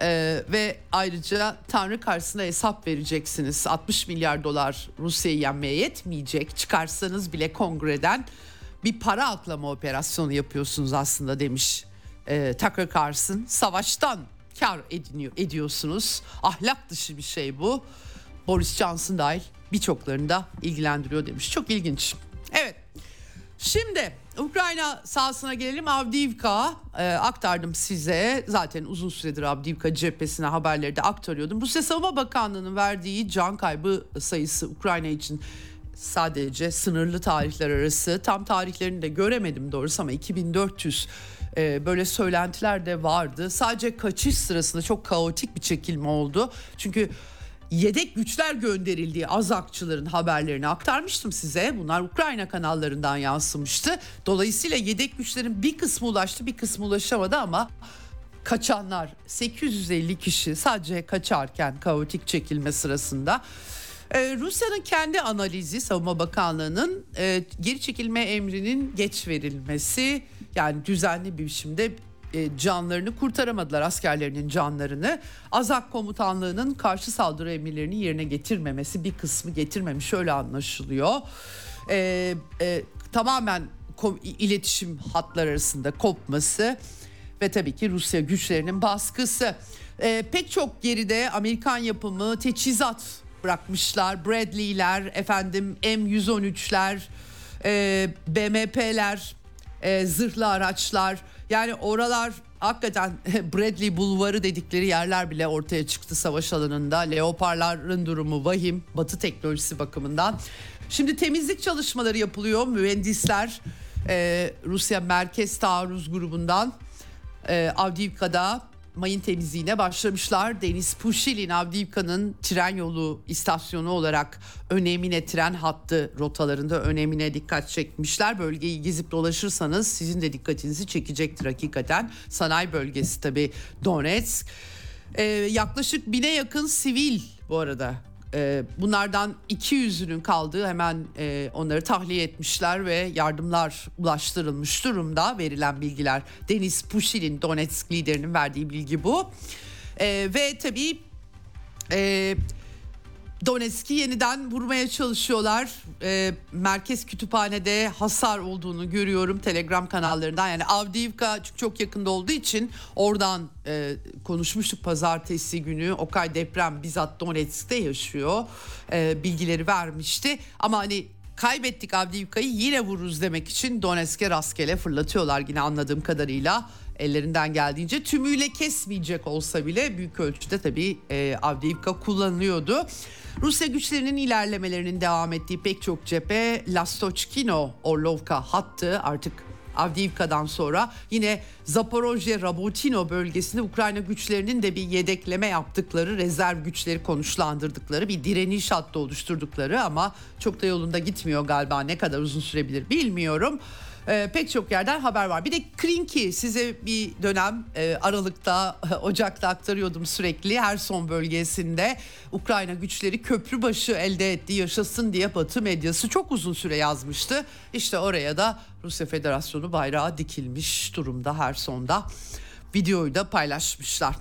Ee, ve ayrıca Tanrı karşısında hesap vereceksiniz. 60 milyar dolar Rusya'yı yenmeye yetmeyecek. Çıkarsanız bile kongreden bir para aklama operasyonu yapıyorsunuz aslında demiş e, Tucker Carlson. Savaştan kar ediniyor, ediyorsunuz. Ahlak dışı bir şey bu. Boris Johnson dahil birçoklarını da ilgilendiriyor demiş. Çok ilginç. Evet. Şimdi Ukrayna sahasına gelelim. Avdiivka e, aktardım size. Zaten uzun süredir Avdiivka cephesine haberleri de aktarıyordum. Rusya Savunma Bakanlığı'nın verdiği can kaybı sayısı Ukrayna için sadece sınırlı tarihler arası. Tam tarihlerini de göremedim doğrusu ama 2400 e, böyle söylentiler de vardı. Sadece kaçış sırasında çok kaotik bir çekilme oldu. Çünkü yedek güçler gönderildiği Azakçıların haberlerini aktarmıştım size. Bunlar Ukrayna kanallarından yansımıştı. Dolayısıyla yedek güçlerin bir kısmı ulaştı bir kısmı ulaşamadı ama kaçanlar 850 kişi sadece kaçarken kaotik çekilme sırasında ee, Rusya'nın kendi analizi Savunma Bakanlığı'nın e, geri çekilme emrinin geç verilmesi yani düzenli bir biçimde e, canlarını kurtaramadılar askerlerinin canlarını. Azak komutanlığının karşı saldırı emirlerini yerine getirmemesi bir kısmı getirmemiş öyle anlaşılıyor. E, e, tamamen kom- iletişim hatlar arasında kopması ve tabii ki Rusya güçlerinin baskısı. E, pek çok geride Amerikan yapımı teçhizat bırakmışlar. Bradley'ler, efendim M113'ler, e, BMP'ler, e, zırhlı araçlar. Yani oralar hakikaten Bradley Bulvarı dedikleri yerler bile ortaya çıktı savaş alanında. Leoparların durumu vahim batı teknolojisi bakımından. Şimdi temizlik çalışmaları yapılıyor. Mühendisler e, Rusya Merkez Taarruz Grubu'ndan e, Avdiivka'da mayın temizliğine başlamışlar. Deniz Pushilin Avdiivka'nın tren yolu istasyonu olarak önemine tren hattı rotalarında önemine dikkat çekmişler. Bölgeyi gezip dolaşırsanız sizin de dikkatinizi çekecektir hakikaten. Sanayi bölgesi tabii Donetsk. Ee, yaklaşık bine yakın sivil bu arada e, bunlardan 200'ünün kaldığı hemen e, onları tahliye etmişler ve yardımlar ulaştırılmış durumda verilen bilgiler. Deniz Pushilin Donetsk liderinin verdiği bilgi bu. E, ve tabii e, Donetsk'i yeniden vurmaya çalışıyorlar. E, merkez kütüphanede hasar olduğunu görüyorum Telegram kanallarından. Yani Avdiivka çok, çok yakında olduğu için oradan e, konuşmuştuk pazartesi günü. Okay deprem bizzat Donetsk'te yaşıyor. E, bilgileri vermişti. Ama hani kaybettik Avdiivka'yı yine vururuz demek için Donetsk'e rastgele fırlatıyorlar yine anladığım kadarıyla ellerinden geldiğince tümüyle kesmeyecek olsa bile büyük ölçüde tabii e, Avdiivka kullanılıyordu. Rusya güçlerinin ilerlemelerinin devam ettiği pek çok cephe Lastochkino Orlovka hattı. Artık Avdiivka'dan sonra yine Zaporojye Rabotino bölgesinde Ukrayna güçlerinin de bir yedekleme yaptıkları, rezerv güçleri konuşlandırdıkları bir direniş hattı oluşturdukları ama çok da yolunda gitmiyor galiba. Ne kadar uzun sürebilir bilmiyorum e, pek çok yerden haber var. Bir de Krinki size bir dönem e, Aralık'ta, Ocak'ta aktarıyordum sürekli. Her son bölgesinde Ukrayna güçleri köprübaşı elde etti yaşasın diye Batı medyası çok uzun süre yazmıştı. İşte oraya da Rusya Federasyonu bayrağı dikilmiş durumda her sonda. Videoyu da paylaşmışlar.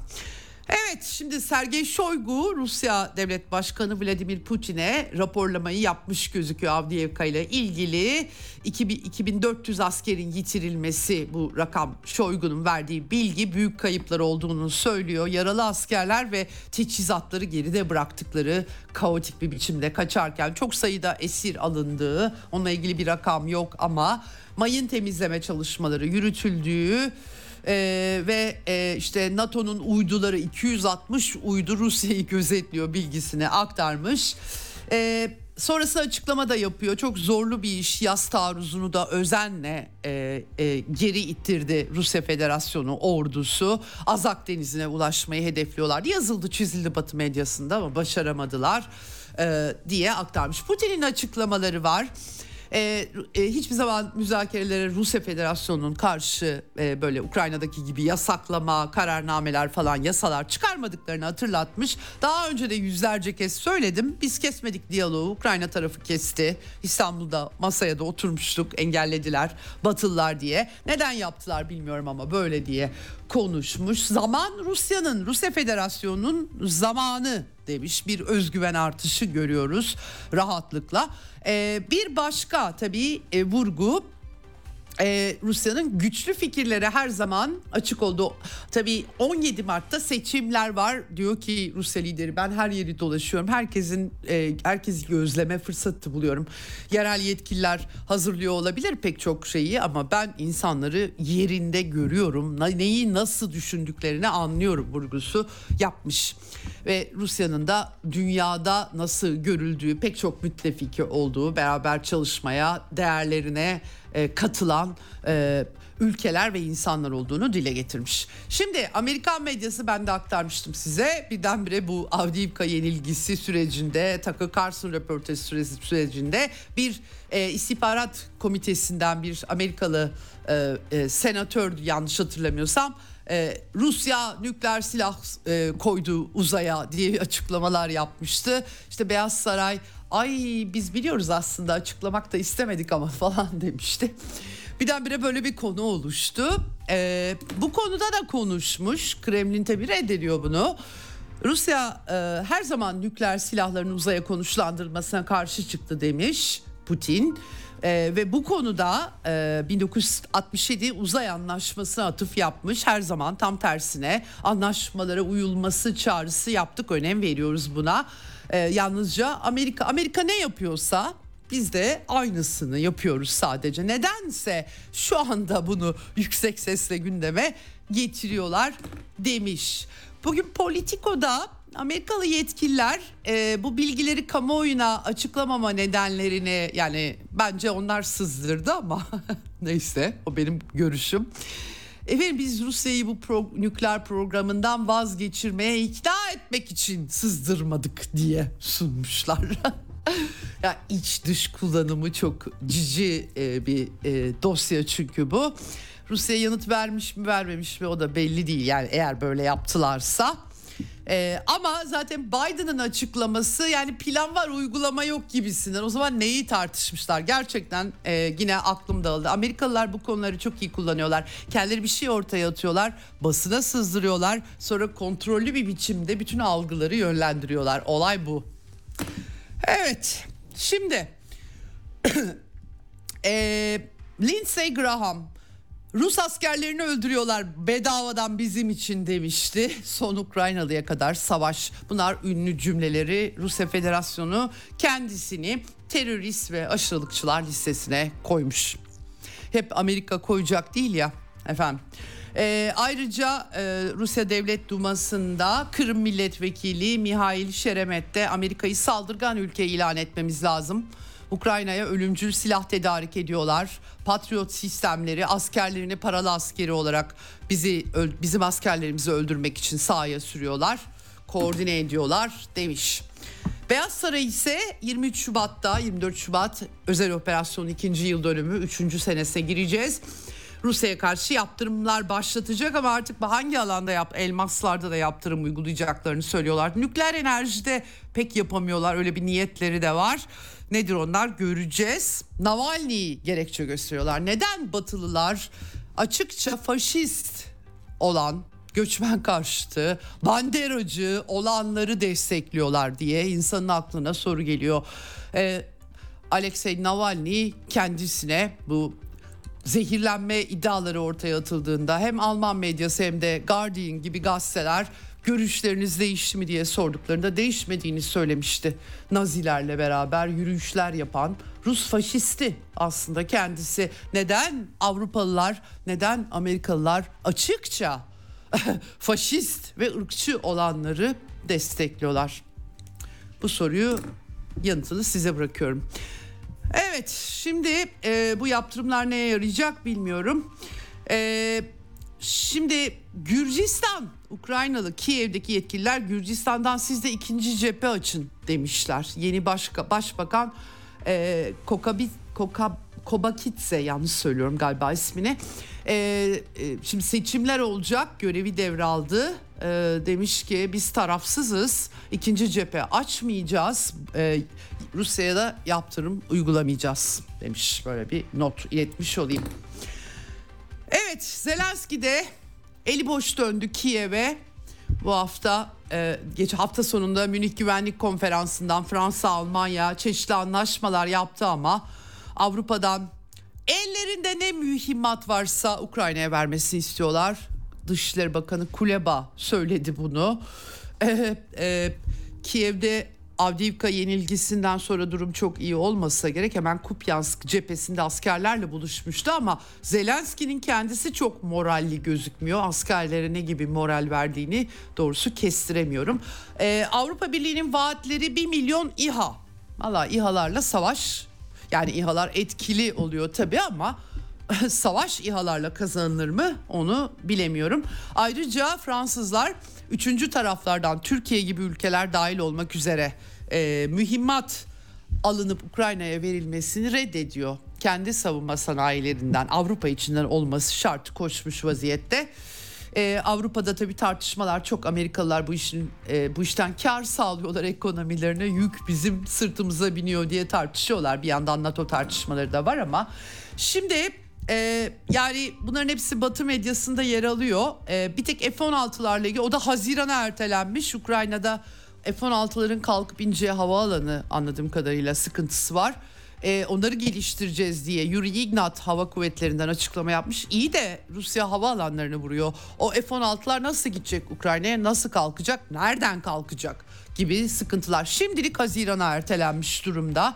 Evet şimdi Sergey Shoigu Rusya Devlet Başkanı Vladimir Putin'e raporlamayı yapmış gözüküyor Avdiivka ile ilgili 2400 askerin yitirilmesi bu rakam Shoigu'nun verdiği bilgi büyük kayıplar olduğunu söylüyor. Yaralı askerler ve teçhizatları geride bıraktıkları kaotik bir biçimde kaçarken çok sayıda esir alındığı onunla ilgili bir rakam yok ama mayın temizleme çalışmaları yürütüldüğü ee, ve e, işte NATO'nun uyduları 260 uydu Rusya'yı gözetliyor bilgisini aktarmış. Ee, sonrası açıklama da yapıyor. Çok zorlu bir iş. Yaz taarruzunu da özenle e, e, geri ittirdi Rusya Federasyonu ordusu. Azak Denizi'ne ulaşmayı hedefliyorlar. Yazıldı çizildi Batı medyasında ama başaramadılar e, diye aktarmış. Putin'in açıklamaları var. E, e, hiçbir zaman müzakerelere Rusya Federasyonu'nun karşı e, böyle Ukrayna'daki gibi yasaklama, kararnameler falan yasalar çıkarmadıklarını hatırlatmış. Daha önce de yüzlerce kez söyledim. Biz kesmedik diyaloğu. Ukrayna tarafı kesti. İstanbul'da masaya da oturmuştuk. Engellediler. Batılılar diye. Neden yaptılar bilmiyorum ama böyle diye konuşmuş. Zaman Rusya'nın, Rusya Federasyonu'nun zamanı demiş. Bir özgüven artışı görüyoruz rahatlıkla. Ee, bir başka tabii e, vurgu ee, Rusya'nın güçlü fikirlere her zaman açık oldu. Tabii 17 Mart'ta seçimler var diyor ki Rusya lideri ben her yeri dolaşıyorum. Herkesin e, herkesi gözleme fırsatı buluyorum. Yerel yetkililer hazırlıyor olabilir pek çok şeyi ama ben insanları yerinde görüyorum. Neyi nasıl düşündüklerini anlıyorum vurgusu yapmış. Ve Rusya'nın da dünyada nasıl görüldüğü pek çok müttefiki olduğu beraber çalışmaya değerlerine e, katılan e, ülkeler ve insanlar olduğunu dile getirmiş. Şimdi Amerikan medyası ben de aktarmıştım size. Birdenbire bu Avdiivka yenilgisi sürecinde, Tucker Carlson röportajı sürecinde bir e, istihbarat komitesinden bir Amerikalı e, e, senatör yanlış hatırlamıyorsam e, Rusya nükleer silah e, koydu uzaya diye açıklamalar yapmıştı. İşte Beyaz Saray ay biz biliyoruz aslında açıklamak da istemedik ama falan demişti. Birdenbire böyle bir konu oluştu. Ee, bu konuda da konuşmuş. Kremlin tabi reddediyor bunu. Rusya e, her zaman nükleer silahların uzaya konuşlandırmasına karşı çıktı demiş Putin. Ee, ve bu konuda e, 1967 uzay anlaşmasına atıf yapmış. Her zaman tam tersine anlaşmalara uyulması çağrısı yaptık. Önem veriyoruz buna. Ee, yalnızca Amerika Amerika ne yapıyorsa biz de aynısını yapıyoruz sadece. Nedense şu anda bunu yüksek sesle gündeme getiriyorlar demiş. Bugün Politico'da Amerikalı yetkililer e, bu bilgileri kamuoyuna açıklamama nedenlerini yani bence onlar sızdırdı ama neyse o benim görüşüm. Efendim biz Rusya'yı bu pro, nükleer programından vazgeçirmeye ikna etmek için sızdırmadık diye sunmuşlar. ya iç dış kullanımı çok cici e, bir e, dosya çünkü bu. Rusya yanıt vermiş mi vermemiş mi o da belli değil. Yani eğer böyle yaptılarsa ee, ama zaten Biden'ın açıklaması yani plan var uygulama yok gibisinden. O zaman neyi tartışmışlar? Gerçekten e, yine aklım dağıldı. Amerikalılar bu konuları çok iyi kullanıyorlar. Kendileri bir şey ortaya atıyorlar. Basına sızdırıyorlar. Sonra kontrollü bir biçimde bütün algıları yönlendiriyorlar. Olay bu. Evet şimdi e, Lindsey Graham Rus askerlerini öldürüyorlar bedavadan bizim için demişti. Son Ukraynalıya kadar savaş. Bunlar ünlü cümleleri Rusya Federasyonu kendisini terörist ve aşırılıkçılar listesine koymuş. Hep Amerika koyacak değil ya efendim. E, ayrıca e, Rusya Devlet Duması'nda Kırım Milletvekili Mihail Şeremet de Amerika'yı saldırgan ülke ilan etmemiz lazım Ukrayna'ya ölümcül silah tedarik ediyorlar. Patriot sistemleri askerlerini paralı askeri olarak bizi bizim askerlerimizi öldürmek için sahaya sürüyorlar. Koordine ediyorlar demiş. Beyaz Saray ise 23 Şubat'ta 24 Şubat özel operasyon ikinci yıl dönümü 3. senesine gireceğiz. Rusya'ya karşı yaptırımlar başlatacak ama artık hangi alanda yap elmaslarda da yaptırım uygulayacaklarını söylüyorlar. Nükleer enerjide pek yapamıyorlar öyle bir niyetleri de var. Nedir onlar göreceğiz. Navalny'yi gerekçe gösteriyorlar. Neden Batılılar açıkça faşist olan göçmen karşıtı, banderacı olanları destekliyorlar diye insanın aklına soru geliyor. Ee, Alexei Navalny kendisine bu zehirlenme iddiaları ortaya atıldığında hem Alman medyası hem de Guardian gibi gazeteler görüşleriniz değişti mi diye sorduklarında değişmediğini söylemişti. Nazilerle beraber yürüyüşler yapan Rus faşisti aslında kendisi. Neden Avrupalılar, neden Amerikalılar açıkça faşist ve ırkçı olanları destekliyorlar? Bu soruyu yanıtını size bırakıyorum. Evet şimdi e, bu yaptırımlar neye yarayacak bilmiyorum. E, şimdi Gürcistan Ukraynalı Kiev'deki yetkililer Gürcistan'dan siz de ikinci cephe açın demişler. Yeni başka, başbakan e, Kokabit, Koka, Kobakitse yanlış söylüyorum galiba ismini. E, e, şimdi seçimler olacak görevi devraldı. E, demiş ki biz tarafsızız ikinci cephe açmayacağız. E, Rusya'ya da yaptırım uygulamayacağız demiş böyle bir not iletmiş olayım. Evet Zelenski de eli boş döndü Kiev'e. Bu hafta e, geç hafta sonunda Münih Güvenlik Konferansı'ndan Fransa, Almanya çeşitli anlaşmalar yaptı ama Avrupa'dan ellerinde ne mühimmat varsa Ukrayna'ya vermesini istiyorlar. Dışişleri Bakanı Kuleba söyledi bunu. E, e, Kiev'de Avdiivka yenilgisinden sonra durum çok iyi olmasa gerek hemen Kupyansk cephesinde askerlerle buluşmuştu ama Zelenski'nin kendisi çok moralli gözükmüyor. Askerlere ne gibi moral verdiğini doğrusu kestiremiyorum. Ee, Avrupa Birliği'nin vaatleri 1 milyon İHA. Valla İHA'larla savaş yani İHA'lar etkili oluyor tabii ama savaş İHA'larla kazanılır mı onu bilemiyorum. Ayrıca Fransızlar üçüncü taraflardan Türkiye gibi ülkeler dahil olmak üzere e, mühimmat alınıp Ukrayna'ya verilmesini reddediyor. Kendi savunma sanayilerinden Avrupa içinden olması şart koşmuş vaziyette. Ee, Avrupa'da tabii tartışmalar çok Amerikalılar bu işin e, bu işten kar sağlıyorlar ekonomilerine yük bizim sırtımıza biniyor diye tartışıyorlar. Bir yandan NATO tartışmaları da var ama şimdi e, yani bunların hepsi Batı medyasında yer alıyor. E, bir tek F-16'larla ilgili o da Haziran'a ertelenmiş. Ukrayna'da F-16'ların kalkıp ineceği havaalanı anladığım kadarıyla sıkıntısı var. Ee, onları geliştireceğiz diye Yuri Ignat hava kuvvetlerinden açıklama yapmış. İyi de Rusya hava alanlarını vuruyor. O F-16'lar nasıl gidecek Ukrayna'ya nasıl kalkacak nereden kalkacak gibi sıkıntılar. Şimdilik Haziran'a ertelenmiş durumda.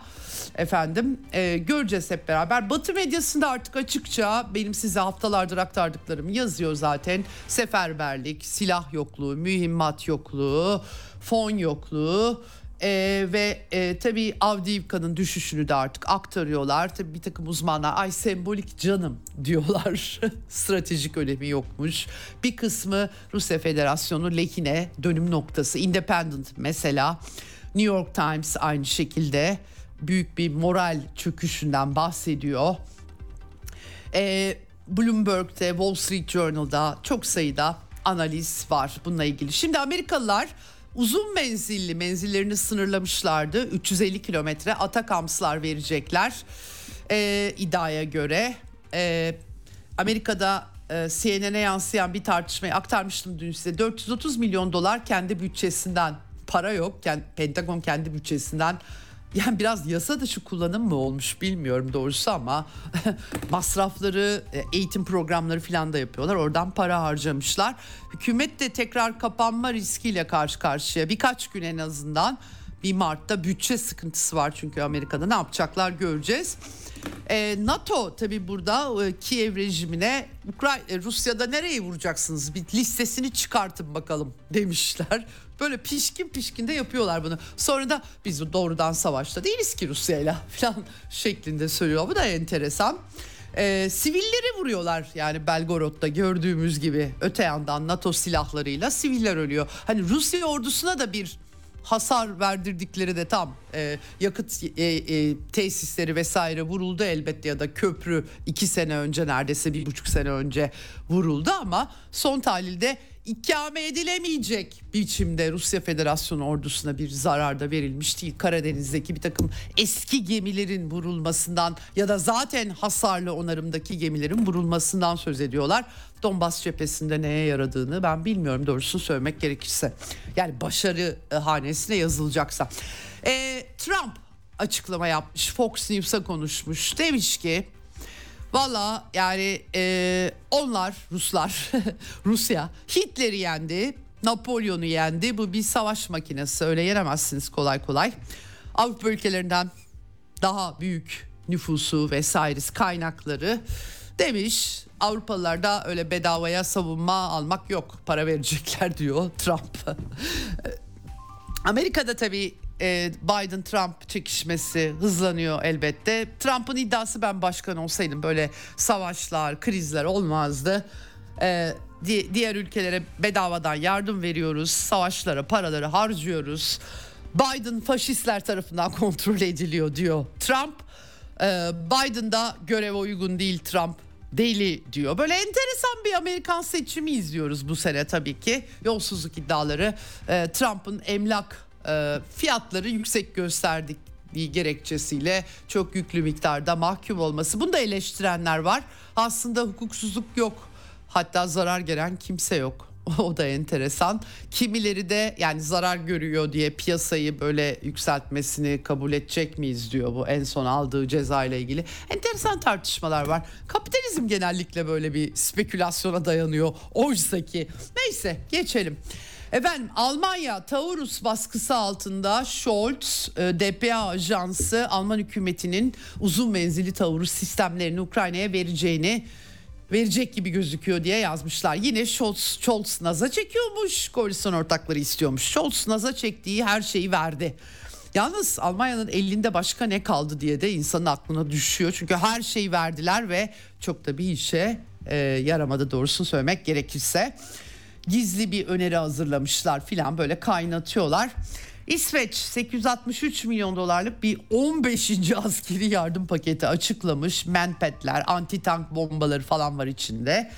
Efendim e, göreceğiz hep beraber. Batı medyasında artık açıkça benim size haftalardır aktardıklarım yazıyor zaten. Seferberlik, silah yokluğu, mühimmat yokluğu, fon yokluğu ee, ve e, tabii Avdiivka'nın düşüşünü de artık aktarıyorlar. Tabii bir takım uzmanlar ay sembolik canım diyorlar. Stratejik önemi yokmuş. Bir kısmı Rusya Federasyonu lehine dönüm noktası. Independent mesela New York Times aynı şekilde büyük bir moral çöküşünden bahsediyor. Ee, Bloomberg'de, Wall Street Journal'da çok sayıda analiz var bununla ilgili. Şimdi Amerikalılar uzun menzilli menzillerini sınırlamışlardı. 350 kilometre Atakamslar verecekler ee, iddiaya göre. Ee, Amerika'da e, CNN'e yansıyan bir tartışmayı aktarmıştım dün size. 430 milyon dolar kendi bütçesinden para yok. Yani Pentagon kendi bütçesinden yani biraz yasa dışı kullanım mı olmuş bilmiyorum doğrusu ama masrafları e, eğitim programları falan da yapıyorlar. Oradan para harcamışlar. Hükümet de tekrar kapanma riskiyle karşı karşıya birkaç gün en azından bir Mart'ta bütçe sıkıntısı var çünkü Amerika'da ne yapacaklar göreceğiz. E, NATO tabi burada e, Kiev rejimine Ukrayna e, Rusya'da nereye vuracaksınız bir listesini çıkartın bakalım demişler. Böyle pişkin pişkin de yapıyorlar bunu. Sonra da biz doğrudan savaşta değiliz ki Rusya'yla falan şeklinde söylüyor. Bu da enteresan. Ee, sivilleri vuruyorlar yani Belgorod'da gördüğümüz gibi öte yandan NATO silahlarıyla siviller ölüyor. Hani Rusya ordusuna da bir hasar verdirdikleri de tam e, yakıt e, e, tesisleri vesaire vuruldu elbette ya da köprü iki sene önce neredeyse bir buçuk sene önce vuruldu ama son tahlilde ikame edilemeyecek biçimde Rusya Federasyonu ordusuna bir zarar da verilmiş değil. Karadeniz'deki bir takım eski gemilerin vurulmasından ya da zaten hasarlı onarımdaki gemilerin vurulmasından söz ediyorlar. Donbas cephesinde neye yaradığını ben bilmiyorum doğrusunu söylemek gerekirse. Yani başarı e, hanesine yazılacaksa. E, Trump açıklama yapmış Fox News'a konuşmuş demiş ki Valla yani e, onlar Ruslar, Rusya Hitler'i yendi, Napolyon'u yendi. Bu bir savaş makinesi öyle yenemezsiniz kolay kolay. Avrupa ülkelerinden daha büyük nüfusu vesairesi kaynakları demiş. Avrupalılar da öyle bedavaya savunma almak yok para verecekler diyor Trump. Amerika'da tabii e, Biden-Trump çekişmesi hızlanıyor elbette. Trump'ın iddiası ben başkan olsaydım böyle savaşlar, krizler olmazdı. E, diğer ülkelere bedavadan yardım veriyoruz, savaşlara paraları harcıyoruz. Biden faşistler tarafından kontrol ediliyor diyor Trump. Ee, Biden da göreve uygun değil Trump deli diyor. Böyle enteresan bir Amerikan seçimi izliyoruz bu sene tabii ki. Yolsuzluk iddiaları e, Trump'ın emlak e, fiyatları yüksek gösterdik gerekçesiyle çok yüklü miktarda mahkum olması. Bunu da eleştirenler var. Aslında hukuksuzluk yok. Hatta zarar gelen kimse yok. O da enteresan. Kimileri de yani zarar görüyor diye piyasayı böyle yükseltmesini kabul edecek miyiz diyor bu en son aldığı ceza ile ilgili. Enteresan tartışmalar var. Kapitalizm genellikle böyle bir spekülasyona dayanıyor. Oysa ki neyse geçelim. Efendim Almanya Taurus baskısı altında Scholz e, DPA ajansı Alman hükümetinin uzun menzilli Taurus sistemlerini Ukrayna'ya vereceğini verecek gibi gözüküyor diye yazmışlar. Yine Scholz, Scholz naza çekiyormuş. Koalisyon ortakları istiyormuş. Scholz naza çektiği her şeyi verdi. Yalnız Almanya'nın elinde başka ne kaldı diye de insanın aklına düşüyor. Çünkü her şeyi verdiler ve çok da bir işe e, yaramadı doğrusunu söylemek gerekirse. Gizli bir öneri hazırlamışlar filan böyle kaynatıyorlar. İsveç 863 milyon dolarlık bir 15. askeri yardım paketi açıklamış. Menpetler, anti tank bombaları falan var içinde.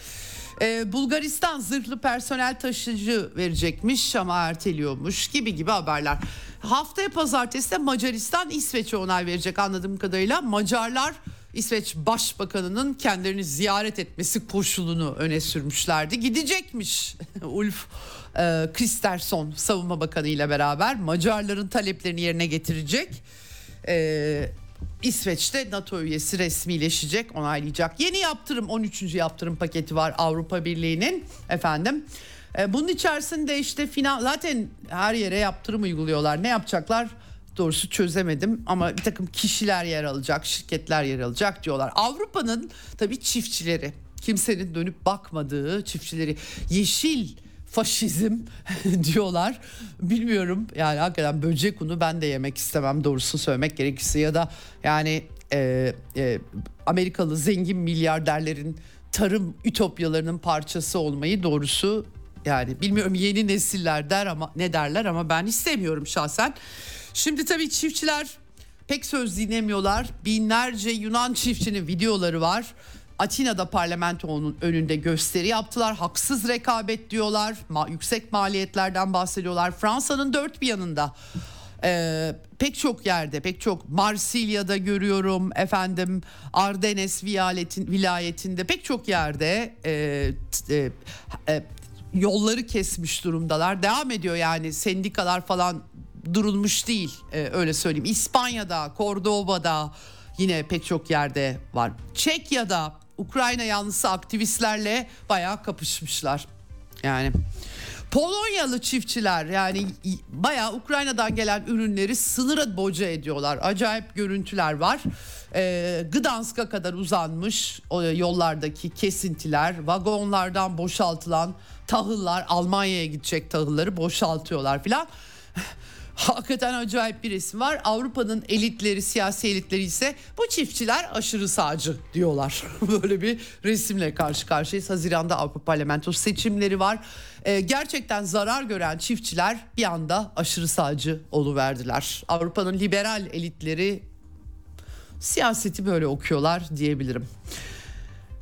Ee, Bulgaristan zırhlı personel taşıcı verecekmiş ama erteliyormuş gibi gibi haberler. Haftaya pazartesi de Macaristan İsveç'e onay verecek anladığım kadarıyla. Macarlar İsveç Başbakanı'nın kendilerini ziyaret etmesi koşulunu öne sürmüşlerdi. Gidecekmiş Ulf e, Kristersson Savunma Bakanı ile beraber Macarların taleplerini yerine getirecek. E, İsveç'te NATO üyesi resmileşecek, onaylayacak. Yeni yaptırım 13. yaptırım paketi var Avrupa Birliği'nin efendim. E, bunun içerisinde işte final zaten her yere yaptırım uyguluyorlar. Ne yapacaklar? Doğrusu çözemedim ama bir takım kişiler yer alacak, şirketler yer alacak diyorlar. Avrupa'nın tabii çiftçileri, kimsenin dönüp bakmadığı çiftçileri yeşil faşizm diyorlar. Bilmiyorum yani hakikaten böcek unu ben de yemek istemem doğrusu söylemek gerekirse ya da yani e, e, Amerikalı zengin milyarderlerin tarım ütopyalarının parçası olmayı doğrusu yani bilmiyorum yeni nesiller der ama ne derler ama ben istemiyorum şahsen. Şimdi tabii çiftçiler pek söz dinlemiyorlar. Binlerce Yunan çiftçinin videoları var. Atina'da parlamentonun önünde gösteri yaptılar. Haksız rekabet diyorlar. Ma- yüksek maliyetlerden bahsediyorlar. Fransa'nın dört bir yanında. Ee, pek çok yerde pek çok Marsilya'da görüyorum efendim Ardenes vilayetin, vilayetinde pek çok yerde e, e, e, yolları kesmiş durumdalar devam ediyor yani sendikalar falan durulmuş değil e, öyle söyleyeyim. İspanya'da, Cordoba'da yine pek çok yerde var. Çekya'da Ukrayna yanlısı aktivistlerle bayağı kapışmışlar. Yani Polonyalı çiftçiler yani bayağı Ukrayna'dan gelen ürünleri sınıra boca ediyorlar. Acayip görüntüler var. Ee, Gdansk'a kadar uzanmış o yollardaki kesintiler, vagonlardan boşaltılan tahıllar, Almanya'ya gidecek tahılları boşaltıyorlar filan. Hakikaten acayip bir resim var. Avrupa'nın elitleri, siyasi elitleri ise bu çiftçiler aşırı sağcı diyorlar. Böyle bir resimle karşı karşıyayız. Haziran'da Avrupa Parlamento seçimleri var. Ee, gerçekten zarar gören çiftçiler bir anda aşırı sağcı oluverdiler. Avrupa'nın liberal elitleri siyaseti böyle okuyorlar diyebilirim.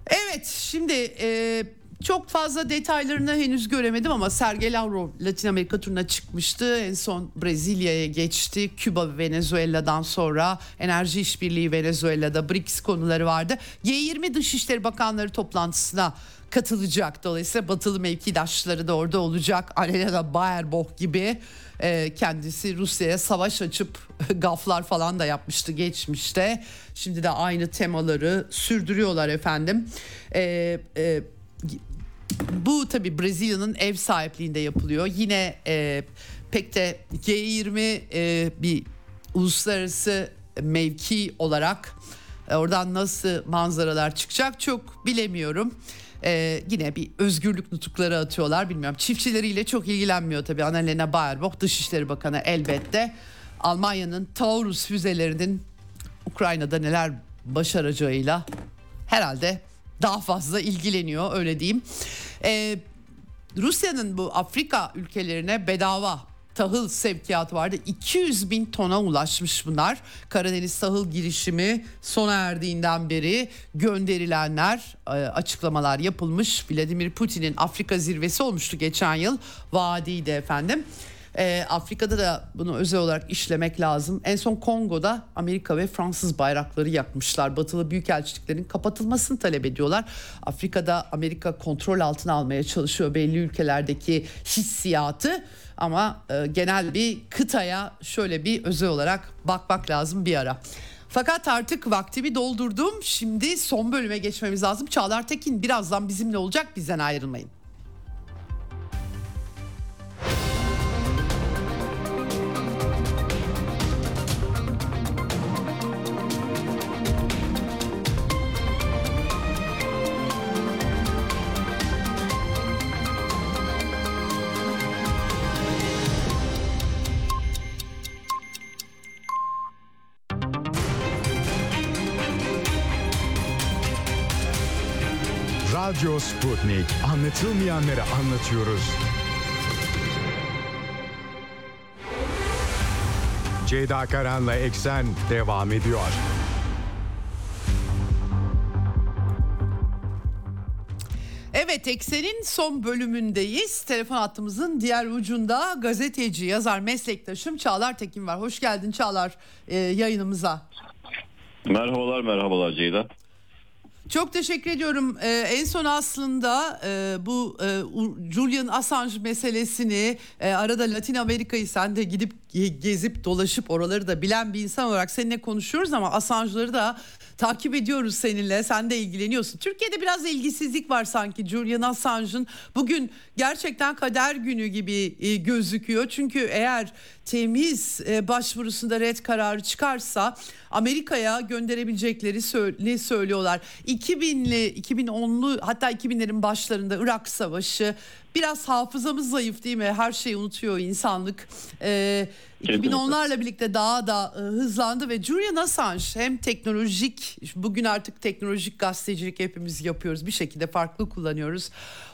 Evet şimdi e, çok fazla detaylarını henüz göremedim ama Sergey Lavrov Latin Amerika turuna çıkmıştı. En son Brezilya'ya geçti. Küba ve Venezuela'dan sonra enerji işbirliği Venezuela'da BRICS konuları vardı. G20 Dışişleri Bakanları toplantısına katılacak. Dolayısıyla batılı mevkidaşları da orada olacak. Alena Baerbock gibi e, kendisi Rusya'ya savaş açıp gaflar falan da yapmıştı geçmişte. Şimdi de aynı temaları sürdürüyorlar efendim. E, e, bu tabi Brezilya'nın ev sahipliğinde yapılıyor. Yine e, pek de G20 e, bir uluslararası mevki olarak e, oradan nasıl manzaralar çıkacak çok bilemiyorum. Ee, yine bir özgürlük nutukları atıyorlar bilmiyorum. Çiftçileriyle çok ilgilenmiyor tabii Annalena Baerbock Dışişleri Bakanı elbette. Almanya'nın Taurus füzelerinin Ukrayna'da neler başaracağıyla herhalde daha fazla ilgileniyor öyle diyeyim. Ee, Rusya'nın bu Afrika ülkelerine bedava tahıl sevkiyatı vardı. 200 bin tona ulaşmış bunlar. Karadeniz tahıl girişimi sona erdiğinden beri gönderilenler, e, açıklamalar yapılmış. Vladimir Putin'in Afrika zirvesi olmuştu geçen yıl. Vadiydi efendim. E, Afrika'da da bunu özel olarak işlemek lazım. En son Kongo'da Amerika ve Fransız bayrakları yakmışlar. Batılı büyükelçiliklerin kapatılmasını talep ediyorlar. Afrika'da Amerika kontrol altına almaya çalışıyor belli ülkelerdeki hissiyatı. Ama e, genel bir kıtaya şöyle bir özel olarak bakmak lazım bir ara. Fakat artık vaktimi doldurdum. Şimdi son bölüme geçmemiz lazım. Çağlar Tekin birazdan bizimle olacak. Bizden ayrılmayın. Sputnik. Anlatılmayanları anlatıyoruz. Ceyda Karan'la Eksen devam ediyor. Evet Eksen'in son bölümündeyiz. Telefon hattımızın diğer ucunda gazeteci, yazar, meslektaşım Çağlar Tekin var. Hoş geldin Çağlar e, yayınımıza. Merhabalar merhabalar Ceyda. Çok teşekkür ediyorum. Ee, en son aslında e, bu e, Julian Assange meselesini e, arada Latin Amerika'yı sen de gidip gezip dolaşıp oraları da bilen bir insan olarak seninle konuşuyoruz ama Assange'ları da takip ediyoruz seninle. Sen de ilgileniyorsun. Türkiye'de biraz ilgisizlik var sanki Julian Assange'ın. Bugün gerçekten kader günü gibi e, gözüküyor. Çünkü eğer temiz e, başvurusunda red kararı çıkarsa Amerika'ya gönderebilecekleri söylüyorlar. 2000'li 2010'lu hatta 2000'lerin başlarında Irak Savaşı biraz hafızamız zayıf değil mi? Her şeyi unutuyor insanlık. Ee, 2010'larla birlikte daha da e, hızlandı ve Julian Assange hem teknolojik bugün artık teknolojik gazetecilik hepimiz yapıyoruz bir şekilde farklı kullanıyoruz.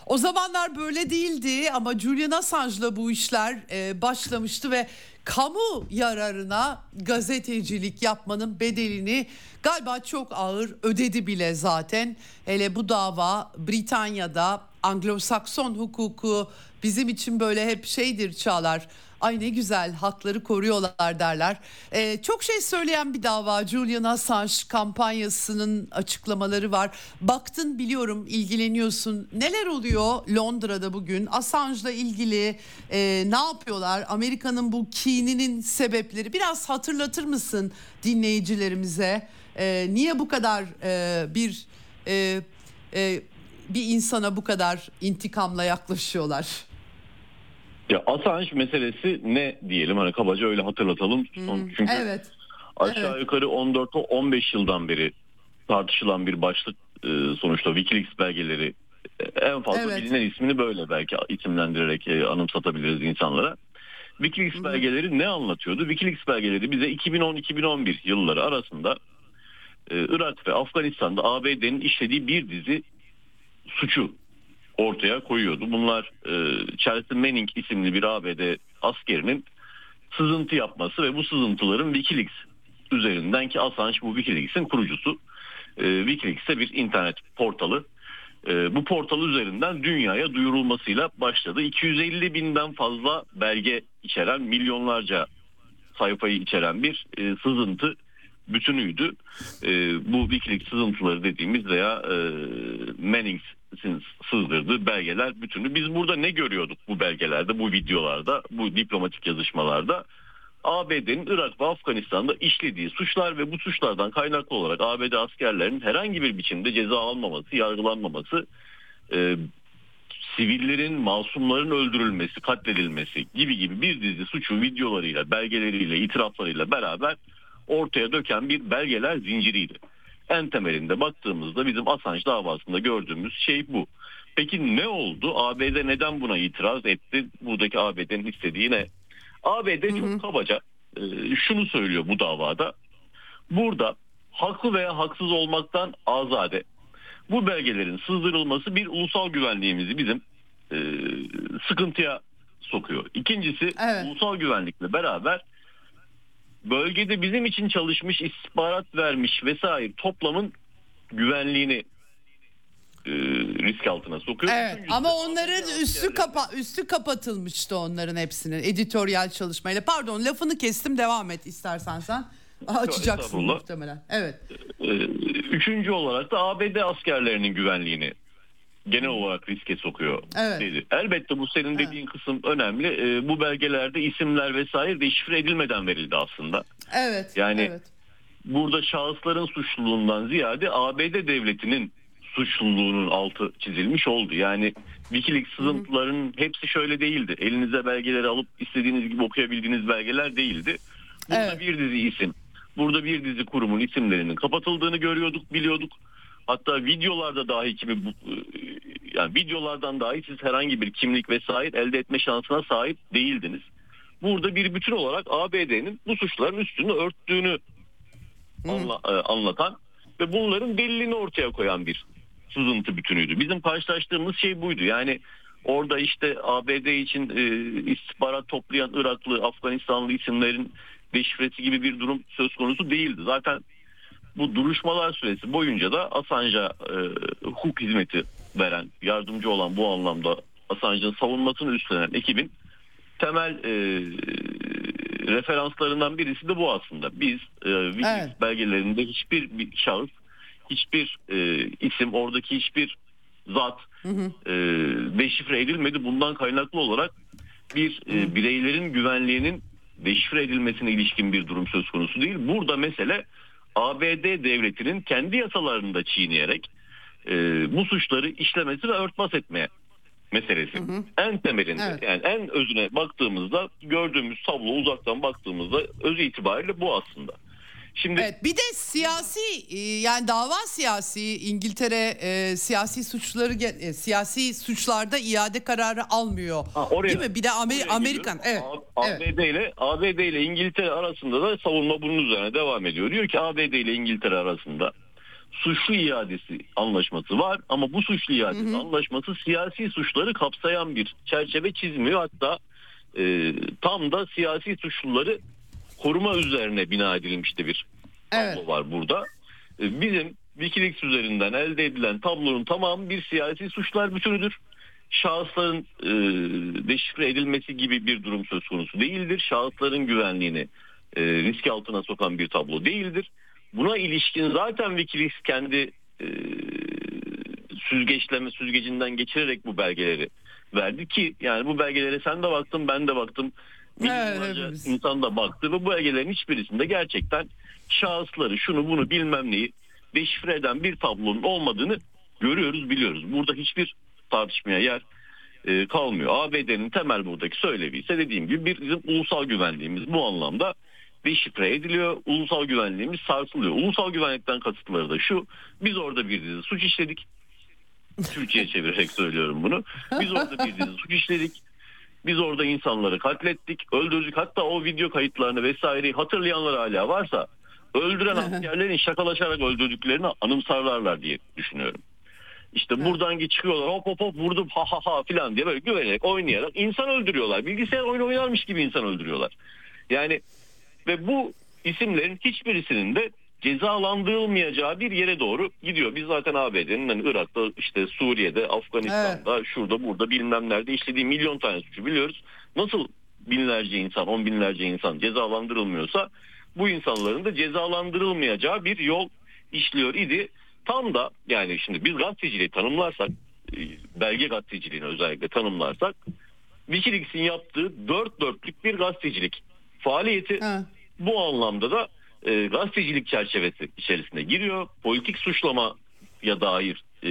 O zamanlar böyle değildi ama Julian Assange'la bu işler e, başlamıştı ve kamu yararına gazetecilik yapmanın bedelini galiba çok ağır ödedi bile zaten. Hele bu dava Britanya'da Anglo-Sakson hukuku bizim için böyle hep şeydir Çağlar ay ne güzel hakları koruyorlar derler. Ee, çok şey söyleyen bir dava Julian Assange kampanyasının açıklamaları var. Baktın biliyorum ilgileniyorsun. Neler oluyor Londra'da bugün? Assange'la ilgili e, ne yapıyorlar? Amerika'nın bu kininin sebepleri biraz hatırlatır mısın dinleyicilerimize? E, niye bu kadar e, bir e, e, bir insana bu kadar intikamla yaklaşıyorlar? Ya Assange meselesi ne diyelim hani kabaca öyle hatırlatalım. Hmm, Çünkü evet. aşağı evet. yukarı 14-15 yıldan beri tartışılan bir başlık e, sonuçta Wikileaks belgeleri e, en fazla evet. bilinen ismini böyle belki isimlendirerek e, anımsatabiliriz insanlara. Wikileaks hmm. belgeleri ne anlatıyordu? Wikileaks belgeleri bize 2010-2011 yılları arasında Irak ve Afganistan'da ABD'nin işlediği bir dizi suçu ortaya koyuyordu. Bunlar e, Chelsea Manning isimli bir ABD askerinin sızıntı yapması ve bu sızıntıların Wikileaks üzerinden ki Assange bu Wikileaks'in kurucusu. E, Wikileaks ise bir internet portalı. E, bu portal üzerinden dünyaya duyurulmasıyla başladı. 250 binden fazla belge içeren milyonlarca sayfayı içeren bir e, sızıntı bütünüydü. E, bu Wikileaks sızıntıları dediğimiz veya e, Manning's sızdırdığı belgeler bütünü. Biz burada ne görüyorduk bu belgelerde, bu videolarda, bu diplomatik yazışmalarda? ABD'nin Irak ve Afganistan'da işlediği suçlar ve bu suçlardan kaynaklı olarak ABD askerlerinin herhangi bir biçimde ceza almaması, yargılanmaması, e, sivillerin, masumların öldürülmesi, katledilmesi gibi gibi bir dizi suçu videolarıyla, belgeleriyle, itiraflarıyla beraber ortaya döken bir belgeler zinciriydi en temelinde baktığımızda bizim Assange davasında gördüğümüz şey bu. Peki ne oldu? ABD neden buna itiraz etti? Buradaki ABD'nin istediği ne? ABD çok hı hı. kabaca e, şunu söylüyor bu davada. Burada haklı veya haksız olmaktan azade bu belgelerin sızdırılması bir ulusal güvenliğimizi bizim e, sıkıntıya sokuyor. İkincisi evet. ulusal güvenlikle beraber bölgede bizim için çalışmış, istihbarat vermiş vesaire toplamın güvenliğini e, risk altına sokuyor. Evet ama onların üstü kapa üstü kapatılmıştı onların hepsinin editoryal çalışmayla. Pardon lafını kestim devam et istersen sen. Açacaksın muhtemelen. Evet. E, üçüncü olarak da ABD askerlerinin güvenliğini genel olarak riske sokuyor. Evet. Dedi. Elbette bu senin dediğin evet. kısım önemli. E, bu belgelerde isimler vesaire deşifre edilmeden verildi aslında. Evet. Yani evet. burada şahısların suçluluğundan ziyade ABD devletinin suçluluğunun altı çizilmiş oldu. Yani Wikileaks sızıntılarının hepsi şöyle değildi. Elinize belgeleri alıp istediğiniz gibi okuyabildiğiniz belgeler değildi. Burada evet. bir dizi isim, burada bir dizi kurumun isimlerinin kapatıldığını görüyorduk, biliyorduk. Hatta videolarda dahi kimi e, yani videolardan dahi siz herhangi bir kimlik vesaire elde etme şansına sahip değildiniz. Burada bir bütün olarak ABD'nin bu suçların üstünü örttüğünü anla, e, anlatan ve bunların delilini ortaya koyan bir sızıntı bütünüydü. Bizim karşılaştığımız şey buydu. Yani orada işte ABD için e, istihbarat toplayan Iraklı, Afganistanlı isimlerin deşifresi gibi bir durum söz konusu değildi. Zaten bu duruşmalar süresi boyunca da Assange'a e, hukuk hizmeti veren, yardımcı olan bu anlamda Assange'ın savunmasını üstlenen ekibin temel e, referanslarından birisi de bu aslında. Biz e, evet. belgelerinde hiçbir bir şahıs, hiçbir e, isim, oradaki hiçbir zat hı hı. E, deşifre edilmedi. Bundan kaynaklı olarak bir e, bireylerin güvenliğinin deşifre edilmesine ilişkin bir durum söz konusu değil. Burada mesele ABD devletinin kendi yasalarını da çiğneyerek e, bu suçları işlemesi ve örtbas etmeye meselesi. Hı hı. En temelinde evet. yani en özüne baktığımızda gördüğümüz tablo uzaktan baktığımızda öz itibariyle bu aslında. Şimdi evet, bir de siyasi e, yani dava siyasi İngiltere e, siyasi suçları e, siyasi suçlarda iade kararı almıyor. Ha, oraya, Değil mi? Bir de Amer Amerikan evet. ABD evet. ile ABD ile İngiltere arasında da savunma bunun üzerine devam ediyor. Diyor ki ABD ile İngiltere arasında suçlu iadesi anlaşması var ama bu suçlu iadesi hı hı. anlaşması siyasi suçları kapsayan bir çerçeve çizmiyor. Hatta e, tam da siyasi suçluları koruma üzerine bina edilmişti bir tablo evet. var burada. E, bizim Wikileaks üzerinden elde edilen tablonun tamamı bir siyasi suçlar bütünüdür. Şahısların e, deşifre edilmesi gibi bir durum söz konusu değildir. Şahısların güvenliğini e, risk altına sokan bir tablo değildir. Buna ilişkin zaten Wikileaks kendi e, süzgeçleme süzgecinden geçirerek bu belgeleri verdi ki yani bu belgelere sen de baktın ben de baktım evet, insan da baktı ve bu belgelerin hiçbirisinde gerçekten şahısları şunu bunu bilmem neyi deşifre eden bir tablonun olmadığını görüyoruz biliyoruz. Burada hiçbir tartışmaya yer e, kalmıyor. ABD'nin temel buradaki söylevi ise dediğim gibi bir bizim ulusal güvenliğimiz bu anlamda deşifre ediliyor. Ulusal güvenliğimiz sarsılıyor. Ulusal güvenlikten kasıtları da şu. Biz orada bir dizi suç işledik. Türkiye çevirerek söylüyorum bunu. Biz orada bir dizi suç işledik. Biz orada insanları katlettik, öldürdük. Hatta o video kayıtlarını vesaireyi hatırlayanlar hala varsa öldüren askerlerin şakalaşarak öldürdüklerini anımsarlarlar diye düşünüyorum. İşte buradan çıkıyorlar hop hop hop vurdum ha ha ha filan diye böyle güvenerek oynayarak insan öldürüyorlar. Bilgisayar oyunu oynarmış gibi insan öldürüyorlar. Yani ve bu isimlerin hiçbirisinin de cezalandırılmayacağı bir yere doğru gidiyor. Biz zaten ABD'nin hani Irak'ta işte Suriye'de, Afganistan'da, evet. şurada burada bilmem nerede işlediği milyon tane suçu biliyoruz. Nasıl binlerce insan, on binlerce insan cezalandırılmıyorsa bu insanların da cezalandırılmayacağı bir yol işliyor idi. Tam da yani şimdi biz gazeteciliği tanımlarsak, e, belge gazeteciliğini özellikle tanımlarsak Wikileaks'in yaptığı dört dörtlük bir gazetecilik faaliyeti. Ha. Bu anlamda da e, gazetecilik çerçevesi içerisine giriyor. Politik suçlama ya dair e,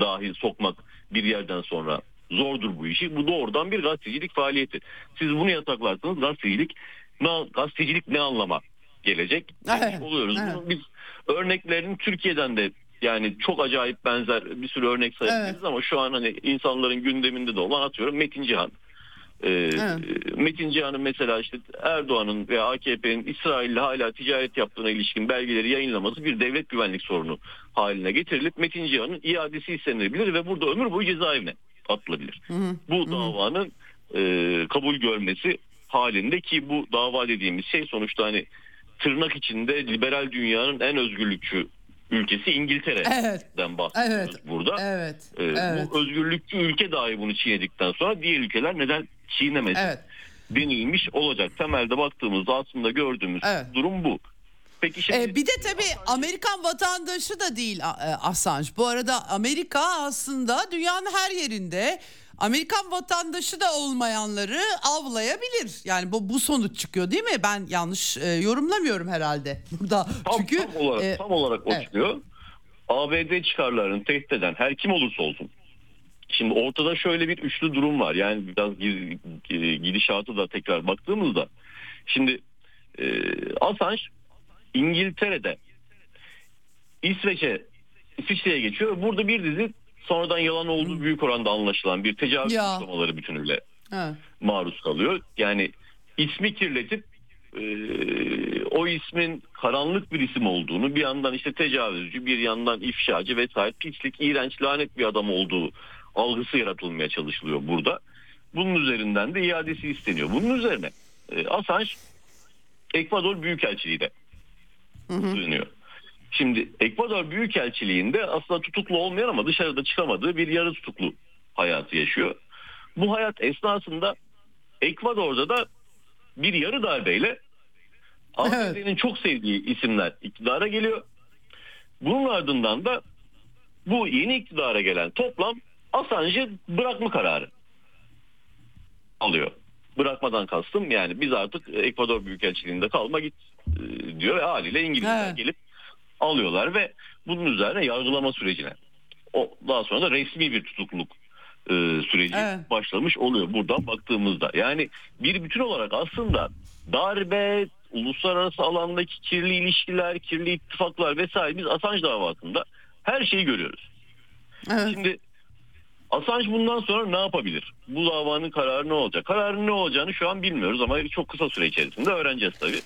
dahil sokmak bir yerden sonra zordur bu işi. Bu doğrudan bir gazetecilik faaliyeti. Siz bunu yataklarsanız gazetecilik ne, gazetecilik ne anlama gelecek? Evet, oluyoruz. Evet. biz örneklerini Türkiye'den de yani çok acayip benzer bir sürü örnek sayabiliriz evet. ama şu an hani insanların gündeminde de olan atıyorum Metin Cihan. Ee, evet. Metin Cihan'ın mesela işte Erdoğan'ın ve AKP'nin İsrail'le hala ticaret yaptığına ilişkin belgeleri yayınlaması bir devlet güvenlik sorunu haline getirilip Metin Cihan'ın iadesi istenilebilir ve burada ömür boyu cezaevine atılabilir. Hı hı. Bu davanın e, kabul görmesi halinde ki bu dava dediğimiz şey sonuçta hani tırnak içinde liberal dünyanın en özgürlükçü ülkesi İngiltere'den evet. bahsediyoruz evet. burada. Evet. Ee, evet. Bu özgürlükçü ülke dahi bunu çiğnedikten sonra diğer ülkeler neden çiğnemesin evet. denilmiş olacak. Temelde baktığımızda aslında gördüğümüz evet. durum bu. Peki şimdi ee, bir de tabii Amerikan vatandaşı da değil e, Assange. Bu arada Amerika aslında dünyanın her yerinde Amerikan vatandaşı da olmayanları avlayabilir. Yani bu bu sonuç çıkıyor değil mi? Ben yanlış e, yorumlamıyorum herhalde burada. Tam, Çünkü tam olarak e, tam olarak o evet. çıkıyor. ABD çıkarlarını tehdit eden her kim olursa olsun. Şimdi ortada şöyle bir üçlü durum var. Yani biraz gidişatı da tekrar baktığımızda. Şimdi e, Assange İngiltere'de İsveç'e İsviçre'ye geçiyor. Burada bir dizi sonradan yalan olduğu büyük oranda anlaşılan bir tecavüz ya. suçlamaları bütünüyle ha. maruz kalıyor. Yani ismi kirletip e, o ismin karanlık bir isim olduğunu bir yandan işte tecavüzcü bir yandan ifşacı vesaire pislik iğrenç lanet bir adam olduğu algısı yaratılmaya çalışılıyor burada. Bunun üzerinden de iadesi isteniyor. Bunun üzerine e, Assange Ekvador Büyükelçiliği de tutunuyor. Şimdi Ekvador Büyükelçiliğinde aslında tutuklu olmayan ama dışarıda çıkamadığı bir yarı tutuklu hayatı yaşıyor. Bu hayat esnasında Ekvador'da da bir yarı darbeyle ABD'nin evet. çok sevdiği isimler iktidara geliyor. Bunun ardından da bu yeni iktidara gelen toplam Assange'ı bırakma kararı alıyor. Bırakmadan kastım yani biz artık Ekvador Büyükelçiliğinde kalma git e, diyor ve haliyle İngilizler gelip alıyorlar ve bunun üzerine yargılama sürecine o daha sonra da resmi bir tutukluluk e, süreci evet. başlamış oluyor buradan baktığımızda. Yani bir bütün olarak aslında darbe, uluslararası alandaki kirli ilişkiler, kirli ittifaklar vesaire biz Assange davasında her şeyi görüyoruz. Evet. Şimdi Assange bundan sonra ne yapabilir? Bu davanın kararı ne olacak? Kararın ne olacağını şu an bilmiyoruz ama çok kısa süre içerisinde öğreneceğiz tabii.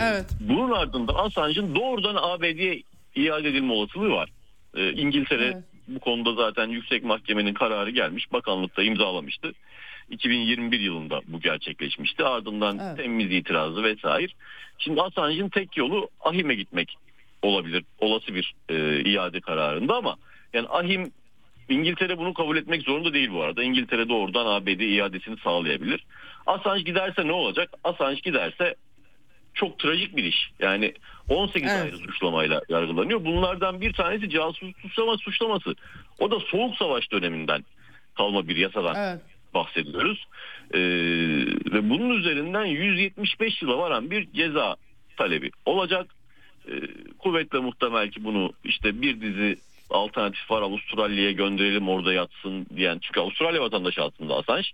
Evet. Bunun ardından Assange'ın doğrudan ABD'ye iade edilme olasılığı var. Ee, İngiltere evet. bu konuda zaten yüksek mahkemenin kararı gelmiş. Bakanlıkta imzalamıştı. 2021 yılında bu gerçekleşmişti. Ardından evet. temiz itirazı vesaire. Şimdi Assange'ın tek yolu Ahim'e gitmek olabilir. Olası bir e, iade kararında ama yani Ahim İngiltere bunu kabul etmek zorunda değil bu arada. İngiltere doğrudan ABD iadesini sağlayabilir. Assange giderse ne olacak? Assange giderse çok trajik bir iş. Yani 18 evet. ayrı suçlamayla yargılanıyor. Bunlardan bir tanesi casus suçlama suçlaması. O da Soğuk Savaş döneminden kalma bir yasadan evet. bahsediyoruz. Ee, ve bunun üzerinden 175 yıla varan bir ceza talebi olacak. Ee, kuvvetle muhtemel ki bunu işte bir dizi alternatif var Avustralya'ya gönderelim orada yatsın diyen. Çünkü Avustralya vatandaşı aslında Assange.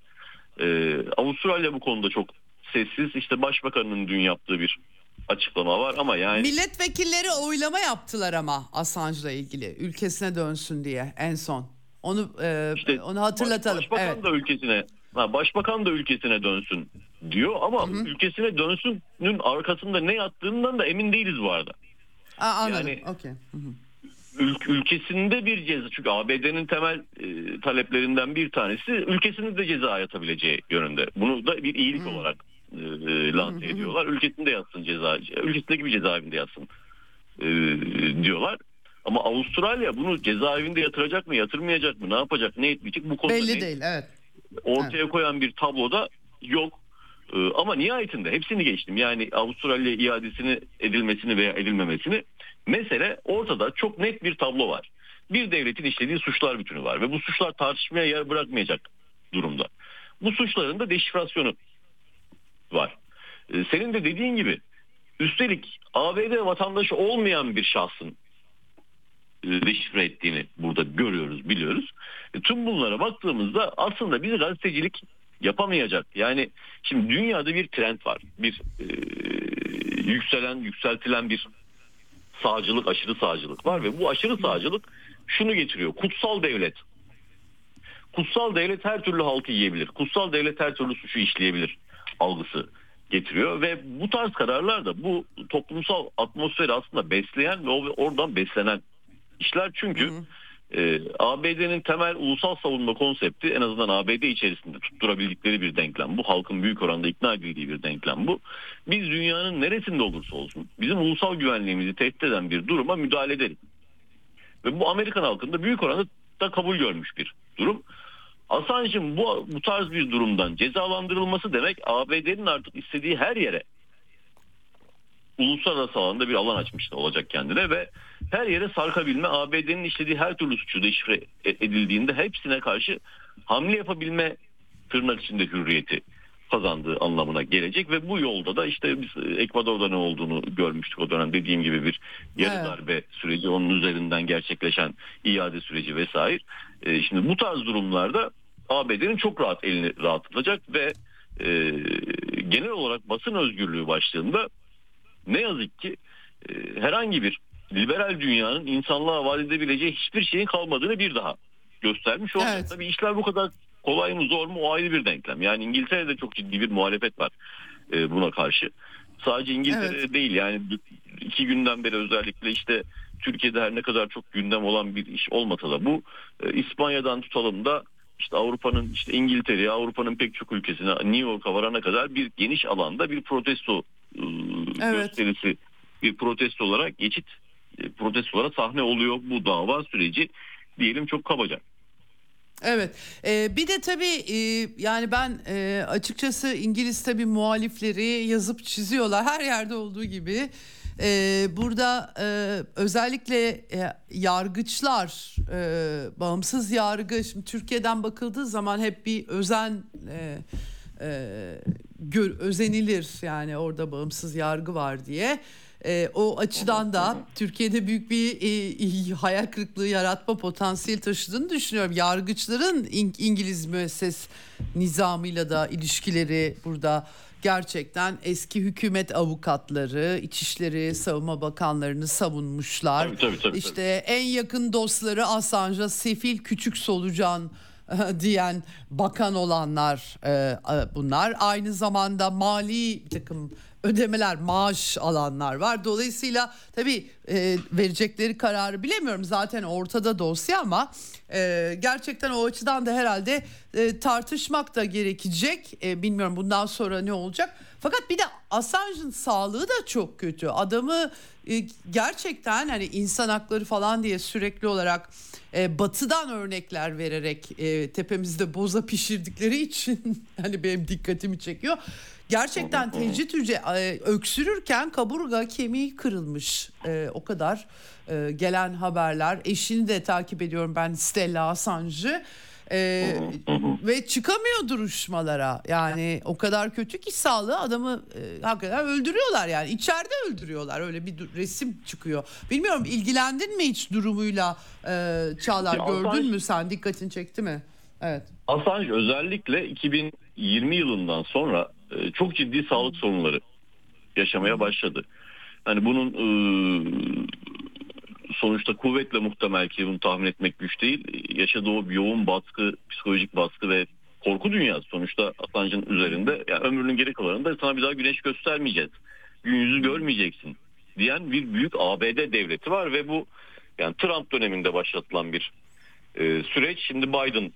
Ee, Avustralya bu konuda çok sessiz. İşte başbakanın dün yaptığı bir açıklama var ama yani milletvekilleri oylama yaptılar ama Assange'la ilgili ülkesine dönsün diye en son. Onu e, işte onu hatırlatalım. Başbakan evet. da ülkesine başbakan da ülkesine dönsün diyor ama Hı-hı. ülkesine dönsünün arkasında ne yattığından da emin değiliz bu arada. Aa, anladım. Yani okay. Ül- ülkesinde bir ceza çünkü ABD'nin temel e, taleplerinden bir tanesi ülkesinde de ceza yatabileceği yönünde. Bunu da bir iyilik Hı. olarak e, lanse ediyorlar. Ülkesinde yatsın ceza, ülkesindeki bir cezaevinde yatsın e, diyorlar. Ama Avustralya bunu cezaevinde yatıracak mı, yatırmayacak mı, ne yapacak, ne etmeyecek bu konuda belli ne, değil. Evet. Ortaya evet. koyan bir tabloda yok. E, ama nihayetinde hepsini geçtim. Yani Avustralya iadesini edilmesini veya edilmemesini mesele ortada çok net bir tablo var. Bir devletin işlediği suçlar bütünü var ve bu suçlar tartışmaya yer bırakmayacak durumda. Bu suçların da deşifrasyonu var. Ee, senin de dediğin gibi üstelik ABD vatandaşı olmayan bir şahsın e, deşifre ettiğini burada görüyoruz, biliyoruz. E, tüm bunlara baktığımızda aslında bir gazetecilik yapamayacak. Yani şimdi dünyada bir trend var. Bir e, yükselen, yükseltilen bir sağcılık, aşırı sağcılık var ve bu aşırı sağcılık şunu getiriyor. Kutsal devlet. Kutsal devlet her türlü halkı yiyebilir. Kutsal devlet her türlü suçu işleyebilir algısı getiriyor ve bu tarz kararlar da bu toplumsal atmosferi aslında besleyen ve oradan beslenen işler çünkü hı hı. Ee, ABD'nin temel ulusal savunma konsepti en azından ABD içerisinde tutturabildikleri bir denklem bu. Halkın büyük oranda ikna edildiği bir denklem bu. Biz dünyanın neresinde olursa olsun bizim ulusal güvenliğimizi tehdit eden bir duruma müdahale ederiz. Ve bu Amerikan halkında büyük oranda da kabul görmüş bir durum. Assange'ın bu, bu tarz bir durumdan cezalandırılması demek ABD'nin artık istediği her yere uluslararası alanda bir alan açmış olacak kendine ve her yere sarkabilme ABD'nin işlediği her türlü suçu deşifre e, edildiğinde hepsine karşı hamle yapabilme tırnak içinde hürriyeti kazandığı anlamına gelecek ve bu yolda da işte biz e, Ekvador'da ne olduğunu görmüştük o dönem dediğim gibi bir yarı evet. darbe süreci onun üzerinden gerçekleşen iade süreci vesaire. E, şimdi bu tarz durumlarda ABD'nin çok rahat elini rahatlatacak ve e, genel olarak basın özgürlüğü başlığında ne yazık ki e, herhangi bir liberal dünyanın insanlığa vaat edebileceği hiçbir şeyin kalmadığını bir daha göstermiş olacak. Evet. Tabii işler bu kadar kolay mı zor mu o ayrı bir denklem. Yani İngiltere'de çok ciddi bir muhalefet var e, buna karşı. Sadece İngiltere evet. değil yani iki günden beri özellikle işte Türkiye'de her ne kadar çok gündem olan bir iş olmasa da bu e, İspanya'dan tutalım da işte Avrupa'nın işte İngiltere'ye Avrupa'nın pek çok ülkesine New York'a varana kadar bir geniş alanda bir protesto evet. gösterisi bir protesto olarak geçit e, protestolara sahne oluyor bu dava süreci diyelim çok kabaca. Evet ee, bir de tabii e, yani ben e, açıkçası İngiliz tabii muhalifleri yazıp çiziyorlar her yerde olduğu gibi. Ee, burada e, özellikle e, yargıçlar, e, bağımsız yargı, şimdi Türkiye'den bakıldığı zaman hep bir özen e, e, gör, özenilir yani orada bağımsız yargı var diye. E, o açıdan da Türkiye'de büyük bir e, hayal kırıklığı yaratma potansiyeli taşıdığını düşünüyorum. Yargıçların İngiliz müesses nizamıyla da ilişkileri burada gerçekten eski hükümet avukatları, İçişleri Savunma Bakanlarını savunmuşlar. Tabii, tabii, tabii, işte tabii. en yakın dostları Assange'a sefil küçük solucan diyen bakan olanlar e, bunlar. Aynı zamanda mali bir takım ödemeler, maaş alanlar var. Dolayısıyla tabii e, verecekleri kararı bilemiyorum. Zaten ortada dosya ama e, gerçekten o açıdan da herhalde e, tartışmak da gerekecek. E, bilmiyorum bundan sonra ne olacak. Fakat bir de Assange'ın sağlığı da çok kötü. Adamı e, gerçekten hani insan hakları falan diye sürekli olarak e, batıdan örnekler vererek e, tepemizde boza pişirdikleri için hani benim dikkatimi çekiyor. Gerçekten tecrit hücre e, öksürürken kaburga kemiği kırılmış. E, o kadar e, gelen haberler. Eşini de takip ediyorum ben Stella Assange'ı. Ee, ve çıkamıyor duruşmalara. Yani o kadar kötü ki sağlığı adamı e, hakikaten öldürüyorlar yani. İçeride öldürüyorlar. Öyle bir resim çıkıyor. Bilmiyorum ilgilendin mi hiç durumuyla e, Çağlar? Ya gördün Assange, mü? Sen dikkatini çekti mi? Evet. Assange özellikle 2020 yılından sonra e, çok ciddi sağlık sorunları yaşamaya başladı. Hani bunun e, sonuçta kuvvetle muhtemel ki bunu tahmin etmek güç değil. Yaşadığı o yoğun baskı, psikolojik baskı ve korku dünyası sonuçta Assange'ın üzerinde yani ömrünün geri kalanında sana bir daha güneş göstermeyeceğiz. Gün yüzü görmeyeceksin diyen bir büyük ABD devleti var ve bu yani Trump döneminde başlatılan bir e, süreç şimdi Biden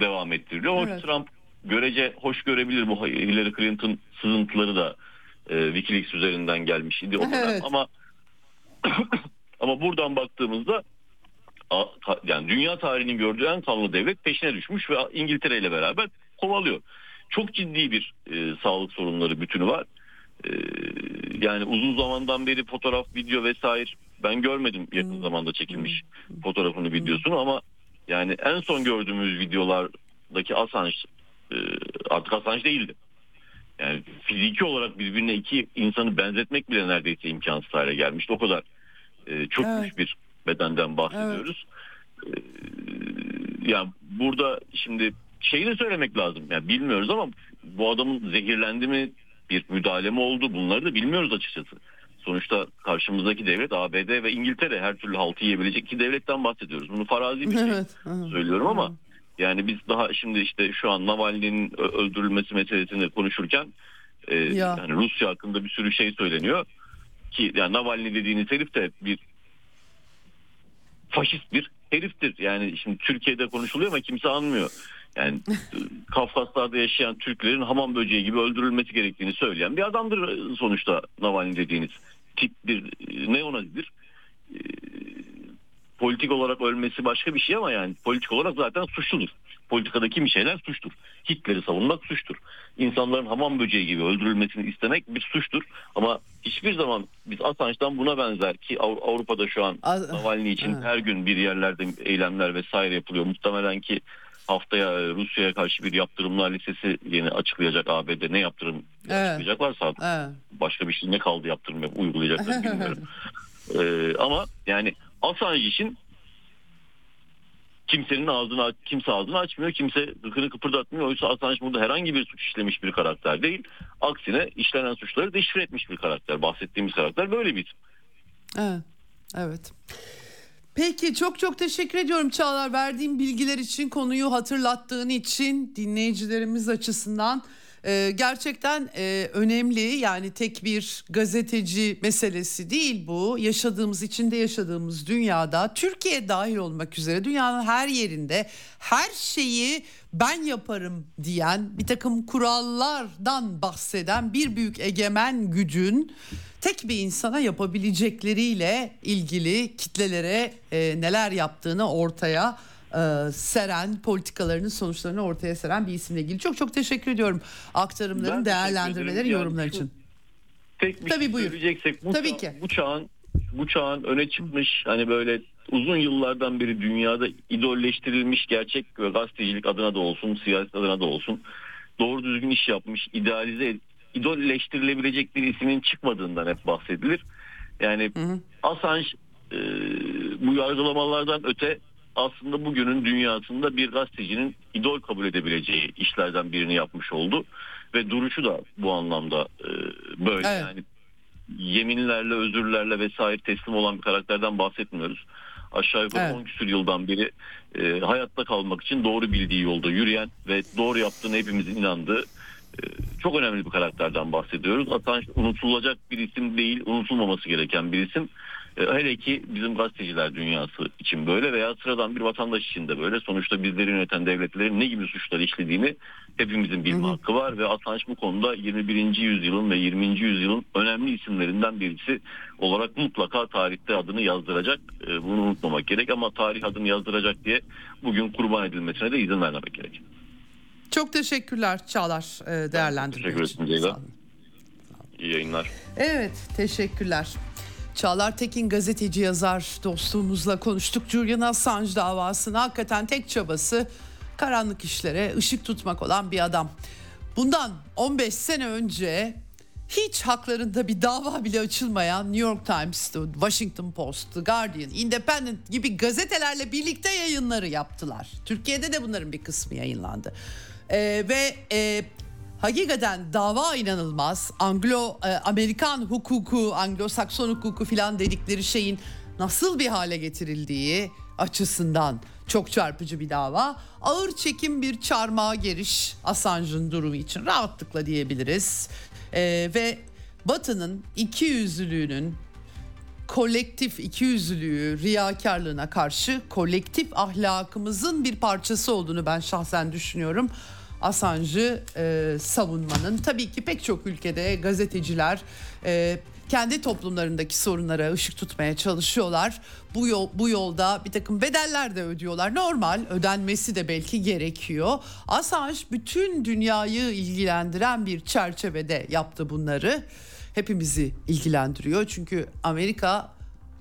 devam ettiriliyor. Evet. Trump görece hoş görebilir bu Hillary Clinton sızıntıları da e, WikiLeaks üzerinden gelmiş idi o evet. ama ama buradan baktığımızda yani dünya tarihinin gördüğü en kanlı devlet peşine düşmüş ve İngiltere ile beraber kovalıyor. Çok ciddi bir e, sağlık sorunları bütünü var. E, yani uzun zamandan beri fotoğraf, video vesaire ben görmedim yakın hmm. zamanda çekilmiş hmm. fotoğrafını, videosunu ama yani en son gördüğümüz videolardaki Assange e, artık Assange değildi. Yani fiziki olarak birbirine iki insanı benzetmek bile neredeyse imkansız hale gelmişti. O kadar e, çok evet. güç bir bedenden bahsediyoruz. Evet. E, yani burada şimdi şeyi de söylemek lazım. Yani bilmiyoruz ama bu adamın zehirlendi mi bir müdahale mi oldu bunları da bilmiyoruz açıkçası. Sonuçta karşımızdaki devlet ABD ve İngiltere her türlü haltı yiyebilecek iki devletten bahsediyoruz. Bunu farazi bir şey evet. söylüyorum ama yani biz daha şimdi işte şu an Navalny'nin öldürülmesi meselesini konuşurken e, ya. yani Rusya hakkında bir sürü şey söyleniyor ki yani Navalny dediğiniz herif de bir faşist bir heriftir. Yani şimdi Türkiye'de konuşuluyor ama kimse anmıyor. Yani Kafkaslar'da yaşayan Türklerin hamam böceği gibi öldürülmesi gerektiğini söyleyen bir adamdır sonuçta Navalny dediğiniz tip bir neonazidir. E, politik olarak ölmesi başka bir şey ama yani politik olarak zaten suçludur. Politikadaki bir şeyler suçtur. Hitler'i savunmak suçtur. İnsanların hamam böceği gibi öldürülmesini istemek bir suçtur. Ama hiçbir zaman biz Assange'dan buna benzer ki Avrupa'da şu an Navalny için her gün bir yerlerde eylemler vesaire yapılıyor. Muhtemelen ki haftaya Rusya'ya karşı bir yaptırımlar listesi yeni açıklayacak ABD ne yaptırım evet. açıklayacaklarsa evet. başka bir şey ne kaldı yaptırım uygulayacaklar bilmiyorum. ee, ama yani Assange için kimsenin ağzını kimse ağzını açmıyor. Kimse gıkını kıpırdatmıyor. Oysa Assange burada herhangi bir suç işlemiş bir karakter değil. Aksine işlenen suçları deşifre etmiş bir karakter. Bahsettiğimiz karakter böyle bir Evet. Evet. Peki çok çok teşekkür ediyorum Çağlar verdiğim bilgiler için konuyu hatırlattığın için dinleyicilerimiz açısından e, gerçekten e, önemli. Yani tek bir gazeteci meselesi değil bu. Yaşadığımız içinde yaşadığımız dünyada Türkiye dahil olmak üzere dünyanın her yerinde her şeyi ben yaparım diyen bir takım kurallardan bahseden bir büyük egemen gücün tek bir insana yapabilecekleriyle ilgili kitlelere e, neler yaptığını ortaya e, seren politikalarının sonuçlarını ortaya seren bir isimle ilgili. Çok çok teşekkür ediyorum aktarımların, ben değerlendirmelerin, yorumlar için. Tek bir Tabii şey buyur. söyleyeceksek bu, Tabii çağ, ki. bu çağın bu çağın öne çıkmış hani böyle uzun yıllardan beri dünyada idolleştirilmiş gerçek gazetecilik adına da olsun, siyaset adına da olsun doğru düzgün iş yapmış, idealize idolleştirilebilecek bir ismin çıkmadığından hep bahsedilir. Yani hı hı. Assange e, bu yargılamalardan öte aslında bugünün dünyasında bir gazetecinin idol kabul edebileceği işlerden birini yapmış oldu ve duruşu da bu anlamda e, böyle evet. yani yeminlerle özürlerle vesaire teslim olan bir karakterden bahsetmiyoruz. Aşağı yukarı evet. 10 küsur yıldan beri e, hayatta kalmak için doğru bildiği yolda yürüyen ve doğru yaptığını hepimizin inandığı e, çok önemli bir karakterden bahsediyoruz. Assange unutulacak bir isim değil, unutulmaması gereken bir isim. E, hele ki bizim gazeteciler dünyası için böyle veya sıradan bir vatandaş için de böyle. Sonuçta bizleri yöneten devletlerin ne gibi suçlar işlediğini hepimizin bilme hı hı. hakkı var ve Assange bu konuda 21. yüzyılın ve 20. yüzyılın önemli isimlerinden birisi olarak mutlaka tarihte adını yazdıracak. E, bunu unutmamak gerek ama tarih adını yazdıracak diye bugün kurban edilmesine de izin vermemek gerek. Çok teşekkürler Çağlar e, değerlendirme Teşekkür ederim İyi yayınlar. Evet teşekkürler. Çağlar Tekin gazeteci yazar dostluğumuzla konuştuk. Julian Assange davasını hakikaten tek çabası karanlık işlere ışık tutmak olan bir adam. Bundan 15 sene önce hiç haklarında bir dava bile açılmayan New York Times, Washington Post, The Guardian, Independent gibi gazetelerle birlikte yayınları yaptılar. Türkiye'de de bunların bir kısmı yayınlandı. Ee, ve e, hakikaten dava inanılmaz. Anglo e, hukuku, Anglo-Sakson hukuku filan dedikleri şeyin nasıl bir hale getirildiği açısından çok çarpıcı bir dava. Ağır çekim bir çarmıha giriş Assange'ın durumu için rahatlıkla diyebiliriz. Ee, ve Batı'nın iki yüzlülüğünün kolektif ikiyüzlülüğü, riyakarlığına karşı kolektif ahlakımızın bir parçası olduğunu ben şahsen düşünüyorum. Assange'ı e, savunmanın. Tabii ki pek çok ülkede gazeteciler e, kendi toplumlarındaki sorunlara ışık tutmaya çalışıyorlar. Bu yol bu yolda bir takım bedeller de ödüyorlar. Normal ödenmesi de belki gerekiyor. Assange bütün dünyayı ilgilendiren bir çerçevede yaptı bunları. Hepimizi ilgilendiriyor. Çünkü Amerika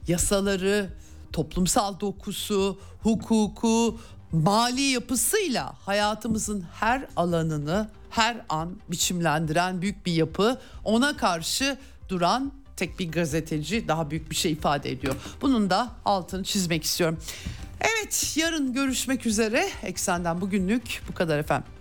yasaları, toplumsal dokusu, hukuku, mali yapısıyla hayatımızın her alanını her an biçimlendiren büyük bir yapı. Ona karşı duran tek bir gazeteci daha büyük bir şey ifade ediyor. Bunun da altını çizmek istiyorum. Evet yarın görüşmek üzere. Eksenden bugünlük bu kadar efendim.